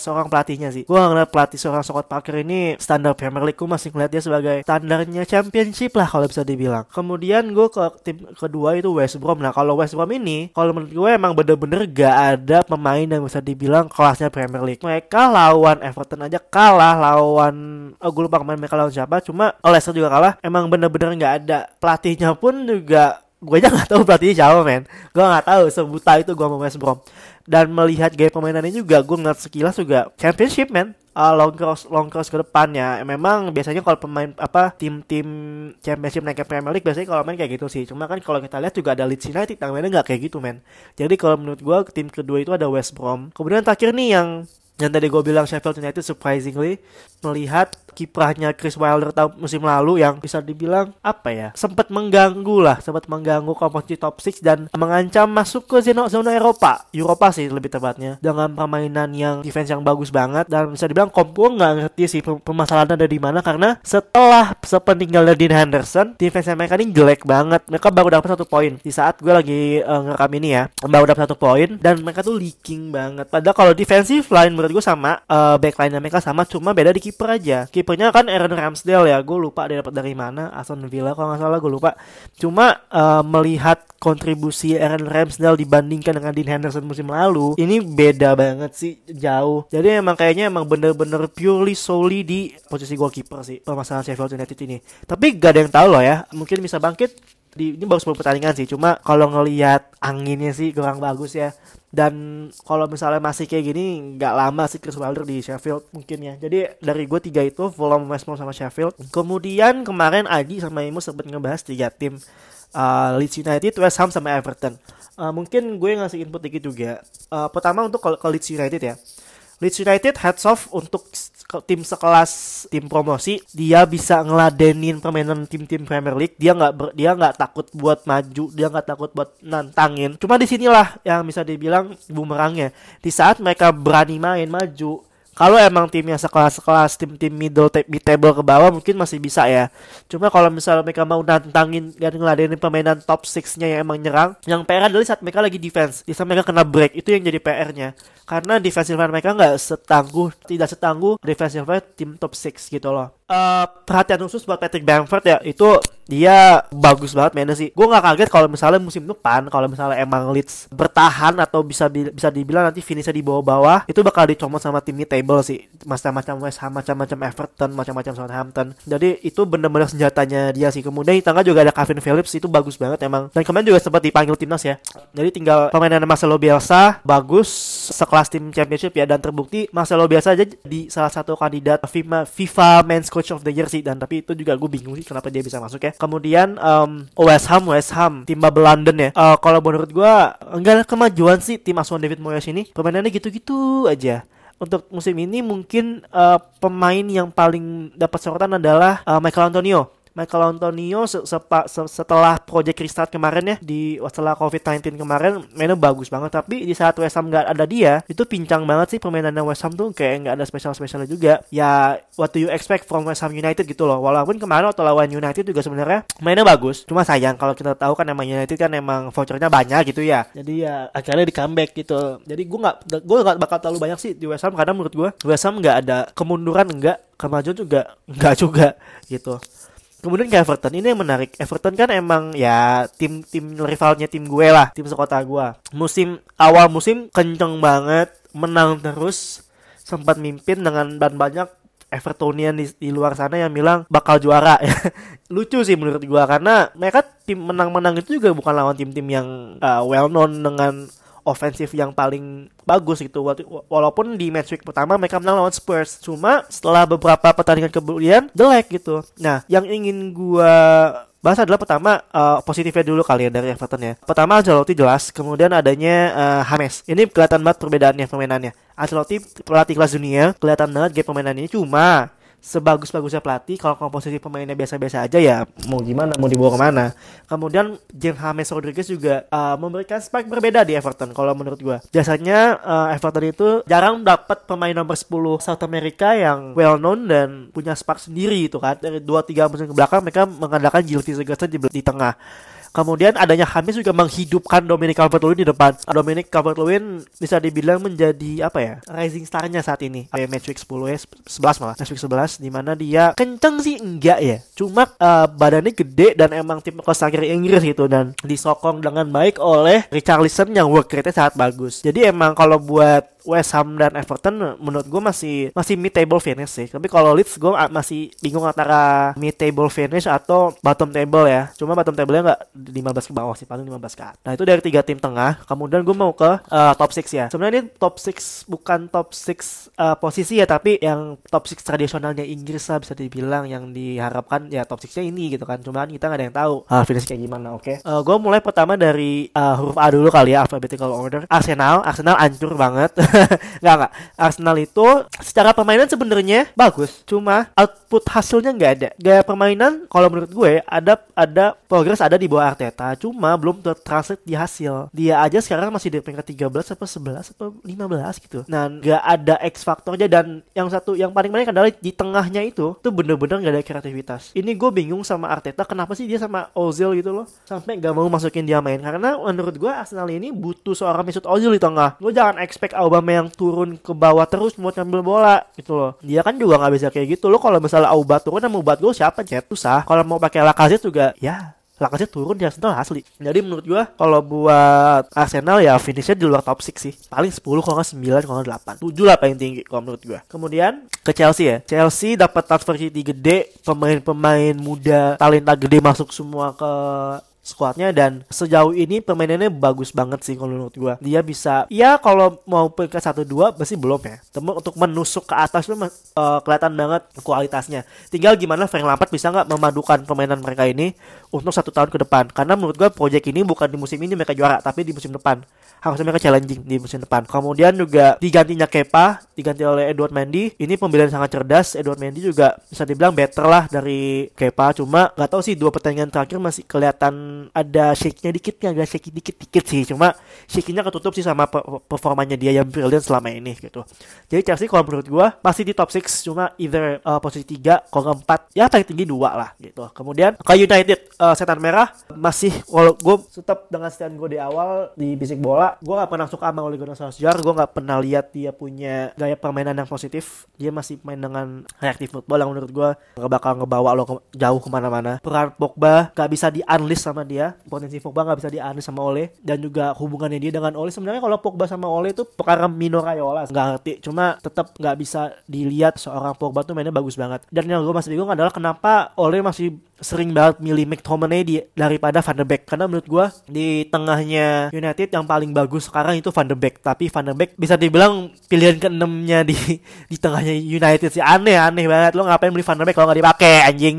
Speaker 5: seorang pelatihnya sih gue ngeliat pelatih seorang Scott Parker ini standar Premier League gue masih ngeliat dia sebagai standarnya Championship lah kalau bisa dibilang kemudian gue ke tim kedua itu West Brom nah kalau West Brom ini kalau menurut gue emang bener-bener gak ada pemain yang bisa dibilang kelasnya Premier League. Mereka lawan Everton aja kalah, lawan oh, gue lupa kemarin mereka lawan siapa, cuma Leicester juga kalah. Emang bener-bener nggak ada pelatihnya pun juga gue aja nggak tahu pelatihnya siapa men. Gue nggak tahu sebuta itu gue mau West Brom. Dan melihat gaya permainannya juga gue ngeliat sekilas juga championship men. Uh, long cross long cross ke depannya. Memang biasanya kalau pemain apa tim-tim championship naik ke Premier League biasanya kalau main kayak gitu sih. Cuma kan kalau kita lihat juga ada Leeds United yang mainnya nggak kayak gitu men. Jadi kalau menurut gue tim kedua itu ada West Brom. Kemudian terakhir nih yang yang tadi gue bilang Sheffield United surprisingly melihat kiprahnya Chris Wilder tahun musim lalu yang bisa dibilang apa ya sempat mengganggu lah sempat mengganggu kompetisi top 6 dan mengancam masuk ke zona zona Eropa. Eropa sih lebih tepatnya. Dengan permainan yang defense yang bagus banget dan bisa dibilang Kompo nggak ngerti sih permasalahannya ada di mana karena setelah sepeninggalnya Dean Henderson defense mereka ini jelek banget. Mereka baru dapat satu poin. Di saat gue lagi uh, ngerekam ini ya baru dapat satu poin dan mereka tuh leaking banget. Padahal kalau defensive line menurut gue sama uh, backline mereka sama cuma beda di kiper aja. Kipernya kan Aaron Ramsdale ya. Gue lupa dia dapat dari mana. Aston Villa kalau nggak salah gue lupa. Cuma uh, melihat kontribusi Aaron Ramsdale dibandingkan dengan Dean Henderson musim lalu ini beda banget sih jauh. Jadi emang kayaknya emang bener-bener purely solely di posisi goalkeeper sih permasalahan Sheffield United ini. Tapi gak ada yang tahu loh ya. Mungkin bisa bangkit di ini baru 10 pertandingan sih. Cuma kalau ngelihat anginnya sih kurang bagus ya. Dan kalau misalnya masih kayak gini nggak lama sih Chris Wilder di Sheffield mungkin ya. Jadi dari gue tiga itu Fulham West Brom sama Sheffield. Kemudian kemarin Adi sama Imu sempat ngebahas tiga tim uh, Leeds United West Ham sama Everton. Uh, mungkin gue ngasih input dikit juga. Uh, pertama untuk ke Leeds United ya Leeds United heads off untuk tim sekelas tim promosi dia bisa ngeladenin permainan tim-tim Premier League dia nggak dia nggak takut buat maju dia nggak takut buat nantangin cuma di sinilah yang bisa dibilang bumerangnya di saat mereka berani main maju kalau emang timnya sekelas-sekelas tim-tim middle mid table ke bawah mungkin masih bisa ya. Cuma kalau misalnya mereka mau nantangin dan ngeladenin permainan top 6-nya yang emang nyerang, yang PR adalah saat mereka lagi defense. Di saat mereka kena break, itu yang jadi PR-nya. Karena defensive line mereka nggak setangguh, tidak setangguh defensive line tim top 6 gitu loh. Uh, perhatian khusus buat Patrick Bamford ya, itu dia bagus banget mainnya sih. Gue nggak kaget kalau misalnya musim depan kalau misalnya emang Leeds bertahan atau bisa bisa dibilang nanti finishnya di bawah-bawah itu bakal dicomot sama tim table sih. Macam-macam West Ham, macam-macam Everton, macam-macam Southampton. Jadi itu bener-bener senjatanya dia sih. Kemudian di tengah juga ada Kevin Phillips itu bagus banget emang. Dan kemarin juga sempat dipanggil timnas ya. Jadi tinggal permainan Marcelo Bielsa bagus sekelas tim championship ya. Dan terbukti Marcelo Bielsa aja di salah satu kandidat FIFA FIFA Men's Coach of the Year sih. Dan tapi itu juga gue bingung sih kenapa dia bisa masuk ya. Kemudian um, West Ham, West Ham, tim bubble London ya. Uh, kalau menurut gue enggak ada kemajuan sih tim asuhan David Moyes ini. Permainannya gitu-gitu aja. Untuk musim ini mungkin uh, pemain yang paling dapat sorotan adalah uh, Michael Antonio Michael Antonio se- sepa- se- setelah project restart kemarin ya di setelah COVID-19 kemarin mainnya bagus banget. Tapi di saat West Ham nggak ada dia itu pincang banget sih permainannya West Ham tuh kayak nggak ada spesial-spesialnya juga. Ya what do you expect from West Ham United gitu loh. Walaupun kemarin waktu lawan United juga sebenarnya mainnya bagus. Cuma sayang kalau kita tahu kan emang United kan emang vouchernya banyak gitu ya. Jadi ya akhirnya di comeback gitu. Jadi gue nggak gue nggak bakal terlalu banyak sih di West Ham karena menurut gue West Ham nggak ada kemunduran enggak kemajuan juga enggak juga gitu Kemudian ke Everton ini yang menarik. Everton kan emang ya tim tim rivalnya tim gue lah, tim sekota gue. Musim awal musim kenceng banget, menang terus, sempat mimpin dengan dan banyak Evertonian di, di luar sana yang bilang bakal juara. Lucu sih menurut gua karena mereka tim menang-menang itu juga bukan lawan tim-tim yang uh, well known dengan ofensif yang paling bagus gitu. Wala- walaupun di match week pertama mereka menang lawan Spurs cuma setelah beberapa pertandingan kemudian jelek gitu. Nah yang ingin gua bahas adalah pertama uh, positifnya dulu kali ya dari Everton ya. Pertama Ancelotti jelas kemudian adanya uh, James. Ini kelihatan banget perbedaannya permainannya. Ancelotti pelatih kelas dunia kelihatan banget game permainannya. Cuma sebagus-bagusnya pelatih kalau komposisi pemainnya biasa-biasa aja ya mau gimana mau dibawa ke mana. Kemudian James James Rodriguez juga uh, memberikan spike berbeda di Everton kalau menurut gua. Biasanya uh, Everton itu jarang dapat pemain nomor 10 South America yang well known dan punya spark sendiri itu kan. Dari 2-3 musim ke belakang mereka mengandalkan Gilty Sigurdsson di, di tengah Kemudian adanya Hamis juga menghidupkan Dominic Calvert-Lewin di depan. Dominic Calvert-Lewin bisa dibilang menjadi apa ya? Rising star-nya saat ini. Kayak match week 10 ya, 11 malah. Match week 11 di mana dia kenceng sih enggak ya. Cuma uh, badannya gede dan emang tim akhir Inggris gitu dan disokong dengan baik oleh Richarlison yang work rate-nya sangat bagus. Jadi emang kalau buat West Ham dan Everton menurut gue masih masih mid table finish sih. Tapi kalau Leeds gue masih bingung antara mid table finish atau bottom table ya. Cuma bottom table-nya nggak 15 ke bawah sih, paling 15 ke atas. Nah itu dari tiga tim tengah. Kemudian gue mau ke uh, top 6 ya. Sebenarnya ini top 6 bukan top 6 uh, posisi ya, tapi yang top 6 tradisionalnya Inggris lah bisa dibilang yang diharapkan ya top 6-nya ini gitu kan. Cuma kita nggak ada yang tahu uh, finish kayak gimana. Oke. Okay? Uh, gue mulai pertama dari uh, huruf A dulu kali ya alphabetical order. Arsenal, Arsenal hancur banget. nggak nggak Arsenal itu secara permainan sebenarnya bagus cuma output hasilnya nggak ada gaya permainan kalau menurut gue ada ada progres ada di bawah Arteta cuma belum tertranslate di hasil. Dia aja sekarang masih di peringkat 13 apa 11 apa 15 gitu. Nah nggak ada X faktornya dan yang satu yang paling menarik adalah di tengahnya itu tuh bener-bener nggak ada kreativitas. Ini gue bingung sama Arteta kenapa sih dia sama Ozil gitu loh? Sampai nggak mau masukin dia main. Karena menurut gue Arsenal ini butuh seorang Mesut Ozil di tengah. Lo jangan expect Aubameyang turun ke bawah terus mau ngambil bola gitu loh. Dia kan juga nggak bisa kayak gitu lo kalau misalnya Auba turun sama buat gue siapa? Chat susah kalau mau pakai Lacazette juga ya Lacazette turun di Arsenal asli. Jadi menurut gua kalau buat Arsenal ya finishnya di luar top 6 sih. Paling 10 kalau nggak 9 kalau nggak 8 7 lah paling tinggi kalau menurut gua. Kemudian ke Chelsea ya. Chelsea dapat transfer gede pemain-pemain muda talenta gede masuk semua ke squadnya dan sejauh ini permainannya bagus banget sih kalau menurut gua. Dia bisa ya kalau mau peringkat satu dua pasti belum ya. Temen untuk menusuk ke atas itu uh, kelihatan banget kualitasnya. Tinggal gimana Frank Lampard bisa nggak memadukan permainan mereka ini untuk satu tahun ke depan. Karena menurut gua project ini bukan di musim ini mereka juara tapi di musim depan. Harusnya mereka challenging di musim depan. Kemudian juga digantinya Kepa, diganti oleh Edward Mendy. Ini pembelian sangat cerdas. Edward Mendy juga bisa dibilang better lah dari Kepa. Cuma nggak tahu sih dua pertandingan terakhir masih kelihatan ada shake-nya dikitnya, ada shake dikit-dikit sih. Cuma shake-nya ketutup sih sama performanya dia yang brilliant selama ini gitu. Jadi Chelsea kalau menurut gua masih di top 6 cuma either uh, posisi 3 kalau 4 ya paling tinggi dua lah gitu. Kemudian ke United uh, setan merah masih kalau gue tetap dengan stand gue di awal di bisik bola gue gak pernah suka sama Ole Gunnar Solskjaer. Gue gak pernah lihat dia punya gaya permainan yang positif. Dia masih main dengan reaktif football yang menurut gue gak bakal ngebawa lo ke, jauh ke mana-mana. Peran Pogba gak bisa di unleash sama dia. Potensi Pogba gak bisa di unleash sama Ole. Dan juga hubungannya dia dengan Ole. Sebenarnya kalau Pogba sama Ole itu perkara minor Rayola gak ngerti. Cuma tetap gak bisa dilihat seorang Pogba tuh mainnya bagus banget. Dan yang gue masih bingung adalah kenapa Ole masih sering banget milih McTominay di, daripada Van de Beek. Karena menurut gue di tengahnya United yang paling bagus sekarang itu Van de Beek. Tapi Van de Beek bisa dibilang pilihan keenamnya di di tengahnya United sih. Aneh aneh banget. Lo ngapain beli Van de Beek kalau nggak dipakai anjing?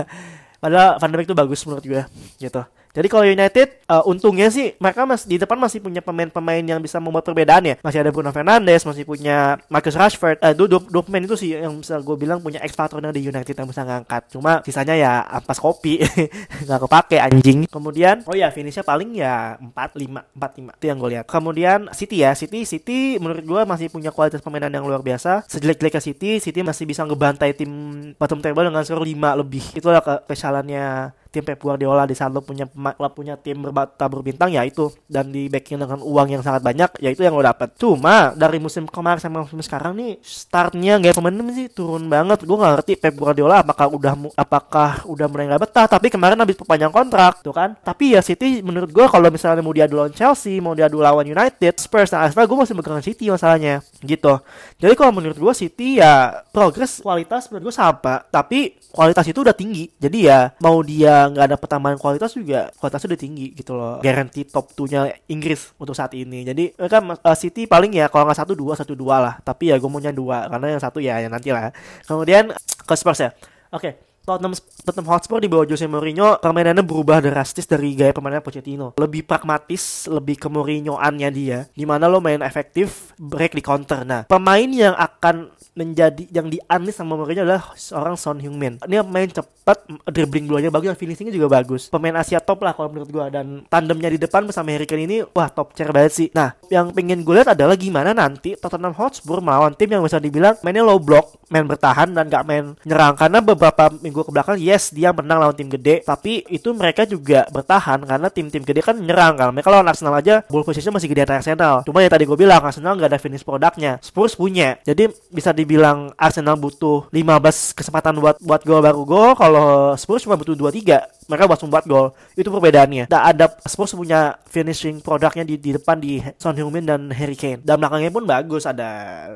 Speaker 5: Padahal Van de Beek tuh bagus menurut gue gitu Jadi kalau United eh, untungnya sih mereka masih di depan masih punya pemain-pemain yang bisa membuat perbedaan ya. Masih ada Bruno Fernandes, masih punya Marcus Rashford. Eh, dua, dua, pemain itu sih yang bisa gue bilang punya X factornya di United yang bisa ngangkat. Cuma sisanya ya ampas kopi nggak kepake anjing. Kemudian oh ya finishnya paling ya 4 5 4 5 itu yang gue lihat. Kemudian City ya, City City menurut gue masih punya kualitas permainan yang luar biasa. Sejelek-jeleknya City, City masih bisa ngebantai tim bottom table dengan skor 5 lebih. Itulah kesalahannya tim Pep Guardiola di saat lo punya lo punya tim berbata berbintang ya itu. Dan di backing dengan uang yang sangat banyak ya itu yang lo dapat cuma dari musim kemarin sampai musim sekarang nih startnya gaya pemain sih turun banget. Gue nggak ngerti Pep Guardiola apakah udah apakah udah mulai nggak betah. Tapi kemarin habis perpanjang kontrak tuh kan. Tapi ya City menurut gue kalau misalnya mau diadu lawan Chelsea mau diadu lawan United Spurs dan Arsenal gue masih megang City masalahnya. Gitu. Jadi kalau menurut gue City ya progres kualitas menurut gue sama. Tapi kualitas itu udah tinggi. Jadi ya mau dia nggak ada pertambahan kualitas juga kualitasnya udah tinggi gitu loh. Guarantee top 2 nya Inggris untuk saat ini. Jadi mereka uh, City paling ya kalau nggak satu dua satu dua lah. Tapi ya gue maunya dua. Karena yang satu ya yang nanti lah kemudian ke Spurs ya. Oke Tottenham, Tottenham Hotspur di bawah Jose Mourinho permainannya berubah drastis dari gaya permainan Pochettino. Lebih pragmatis, lebih ke Mourinho-annya dia. Di mana lo main efektif, break di counter. Nah, pemain yang akan menjadi yang dianis sama Mourinho adalah seorang Son Heung-min. Dia main cepat, dribbling dulunya bagus, finishingnya juga bagus. Pemain Asia top lah kalau menurut gua dan tandemnya di depan bersama Harry Kane ini wah top chair banget sih. Nah, yang pengen gue lihat adalah gimana nanti Tottenham Hotspur melawan tim yang bisa dibilang mainnya low block, main bertahan dan gak main nyerang karena beberapa minggu ke belakang yes dia menang lawan tim gede tapi itu mereka juga bertahan karena tim-tim gede kan menyerang kan mereka lawan Arsenal aja ball position masih gede Arsenal cuma ya tadi gue bilang Arsenal nggak ada finish produknya Spurs punya jadi bisa dibilang Arsenal butuh 15 kesempatan buat buat gol baru gol kalau Spurs cuma butuh 2 3 mereka buat membuat gol. Itu perbedaannya. Nah, ada Spurs punya finishing produknya di, di depan di Son Heung-min dan Harry Kane. Dan belakangnya pun bagus ada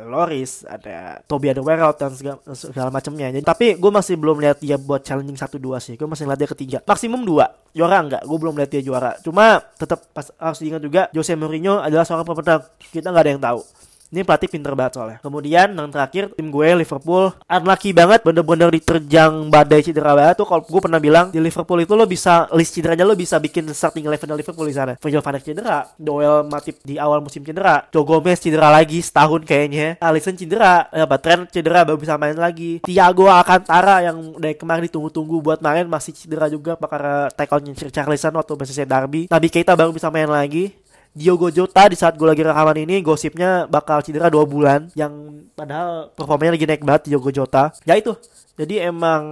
Speaker 5: Loris ada Toby Alderweireld dan segala, segala macamnya. Tapi gue masih belum lihat dia buat challenging satu dua sih. Gue masih lihat dia ketiga. Maksimum dua. Juara enggak gue belum lihat dia juara. Cuma tetap pas harus diingat juga Jose Mourinho adalah seorang pemenang kita nggak ada yang tahu ini pelatih pinter banget soalnya. Kemudian yang terakhir tim gue Liverpool unlucky banget bener-bener diterjang badai cedera banget tuh kalau gue pernah bilang di Liverpool itu lo bisa list cederanya lo bisa bikin starting eleven Liverpool di sana. Virgil van Dijk cedera, Doel Matip di awal musim cedera, Joe Gomez cedera lagi setahun kayaknya, Alisson cedera, ya Trent cedera baru bisa main lagi. Thiago Alcantara yang dari kemarin ditunggu-tunggu buat main masih cedera juga bakal tackle-nya Charlison waktu Manchester Derby. Nabi Keita baru bisa main lagi. Diogo Jota di saat gue lagi rekaman ini gosipnya bakal cedera dua bulan yang padahal performanya lagi naik banget Diogo Jota. Ya itu jadi emang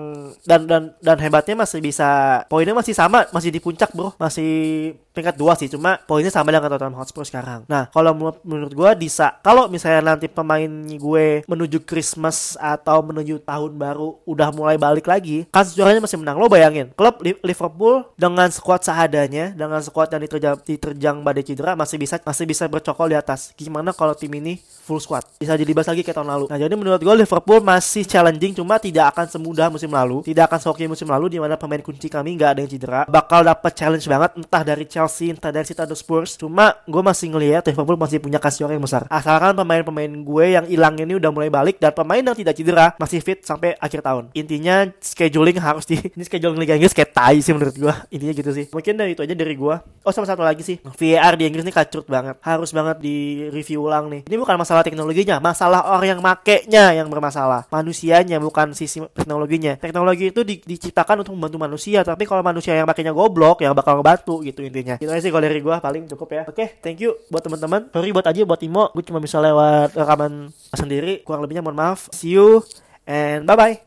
Speaker 5: dan dan dan hebatnya masih bisa poinnya masih sama masih di puncak bro. Masih peringkat dua sih cuma poinnya sama dengan Tottenham Hotspur sekarang. Nah kalau menurut, gue bisa kalau misalnya nanti pemain gue menuju Christmas atau menuju tahun baru udah mulai balik lagi kasus juaranya masih menang. Lo bayangin klub Liverpool dengan skuad seadanya dengan skuad yang diterjang, diterjang badai cedera masih bisa masih bisa bercokol di atas. Gimana kalau tim ini full squad? Bisa dilibas lagi kayak tahun lalu. Nah jadi menurut gue Liverpool masih challenging cuma tidak akan semudah musim lalu tidak akan seoke musim lalu di mana pemain kunci kami nggak ada yang cedera. Bakal dapat challenge banget entah dari Chelsea entah dari atau Spurs. Cuma gue masih ngelihat Liverpool masih punya kasih yang besar. Asalkan pemain-pemain gue yang hilang ini udah mulai balik dan pemain yang tidak cedera masih fit sampai akhir tahun. Intinya scheduling harus di ini scheduling Liga Inggris kayak tai sih menurut gue intinya gitu sih. Mungkin dari itu aja dari gue oh sama satu lagi sih. VAR di Inggris ini kacrut banget. Harus banget di review ulang nih. Ini bukan masalah teknologinya masalah orang yang makainya yang bermasalah. Manusianya bukan sisi teknologinya teknologi itu di, diciptakan untuk membantu manusia tapi kalau manusia yang pakainya goblok yang bakal ngebantu gitu intinya gitu aja sih kalau dari gue paling cukup ya oke thank you buat teman-teman sorry buat aja buat Imo gue cuma bisa lewat rekaman sendiri kurang lebihnya mohon maaf see you and bye bye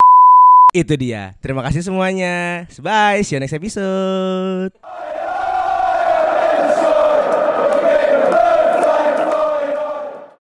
Speaker 3: Itu dia. Terima kasih semuanya. Bye. See you next episode.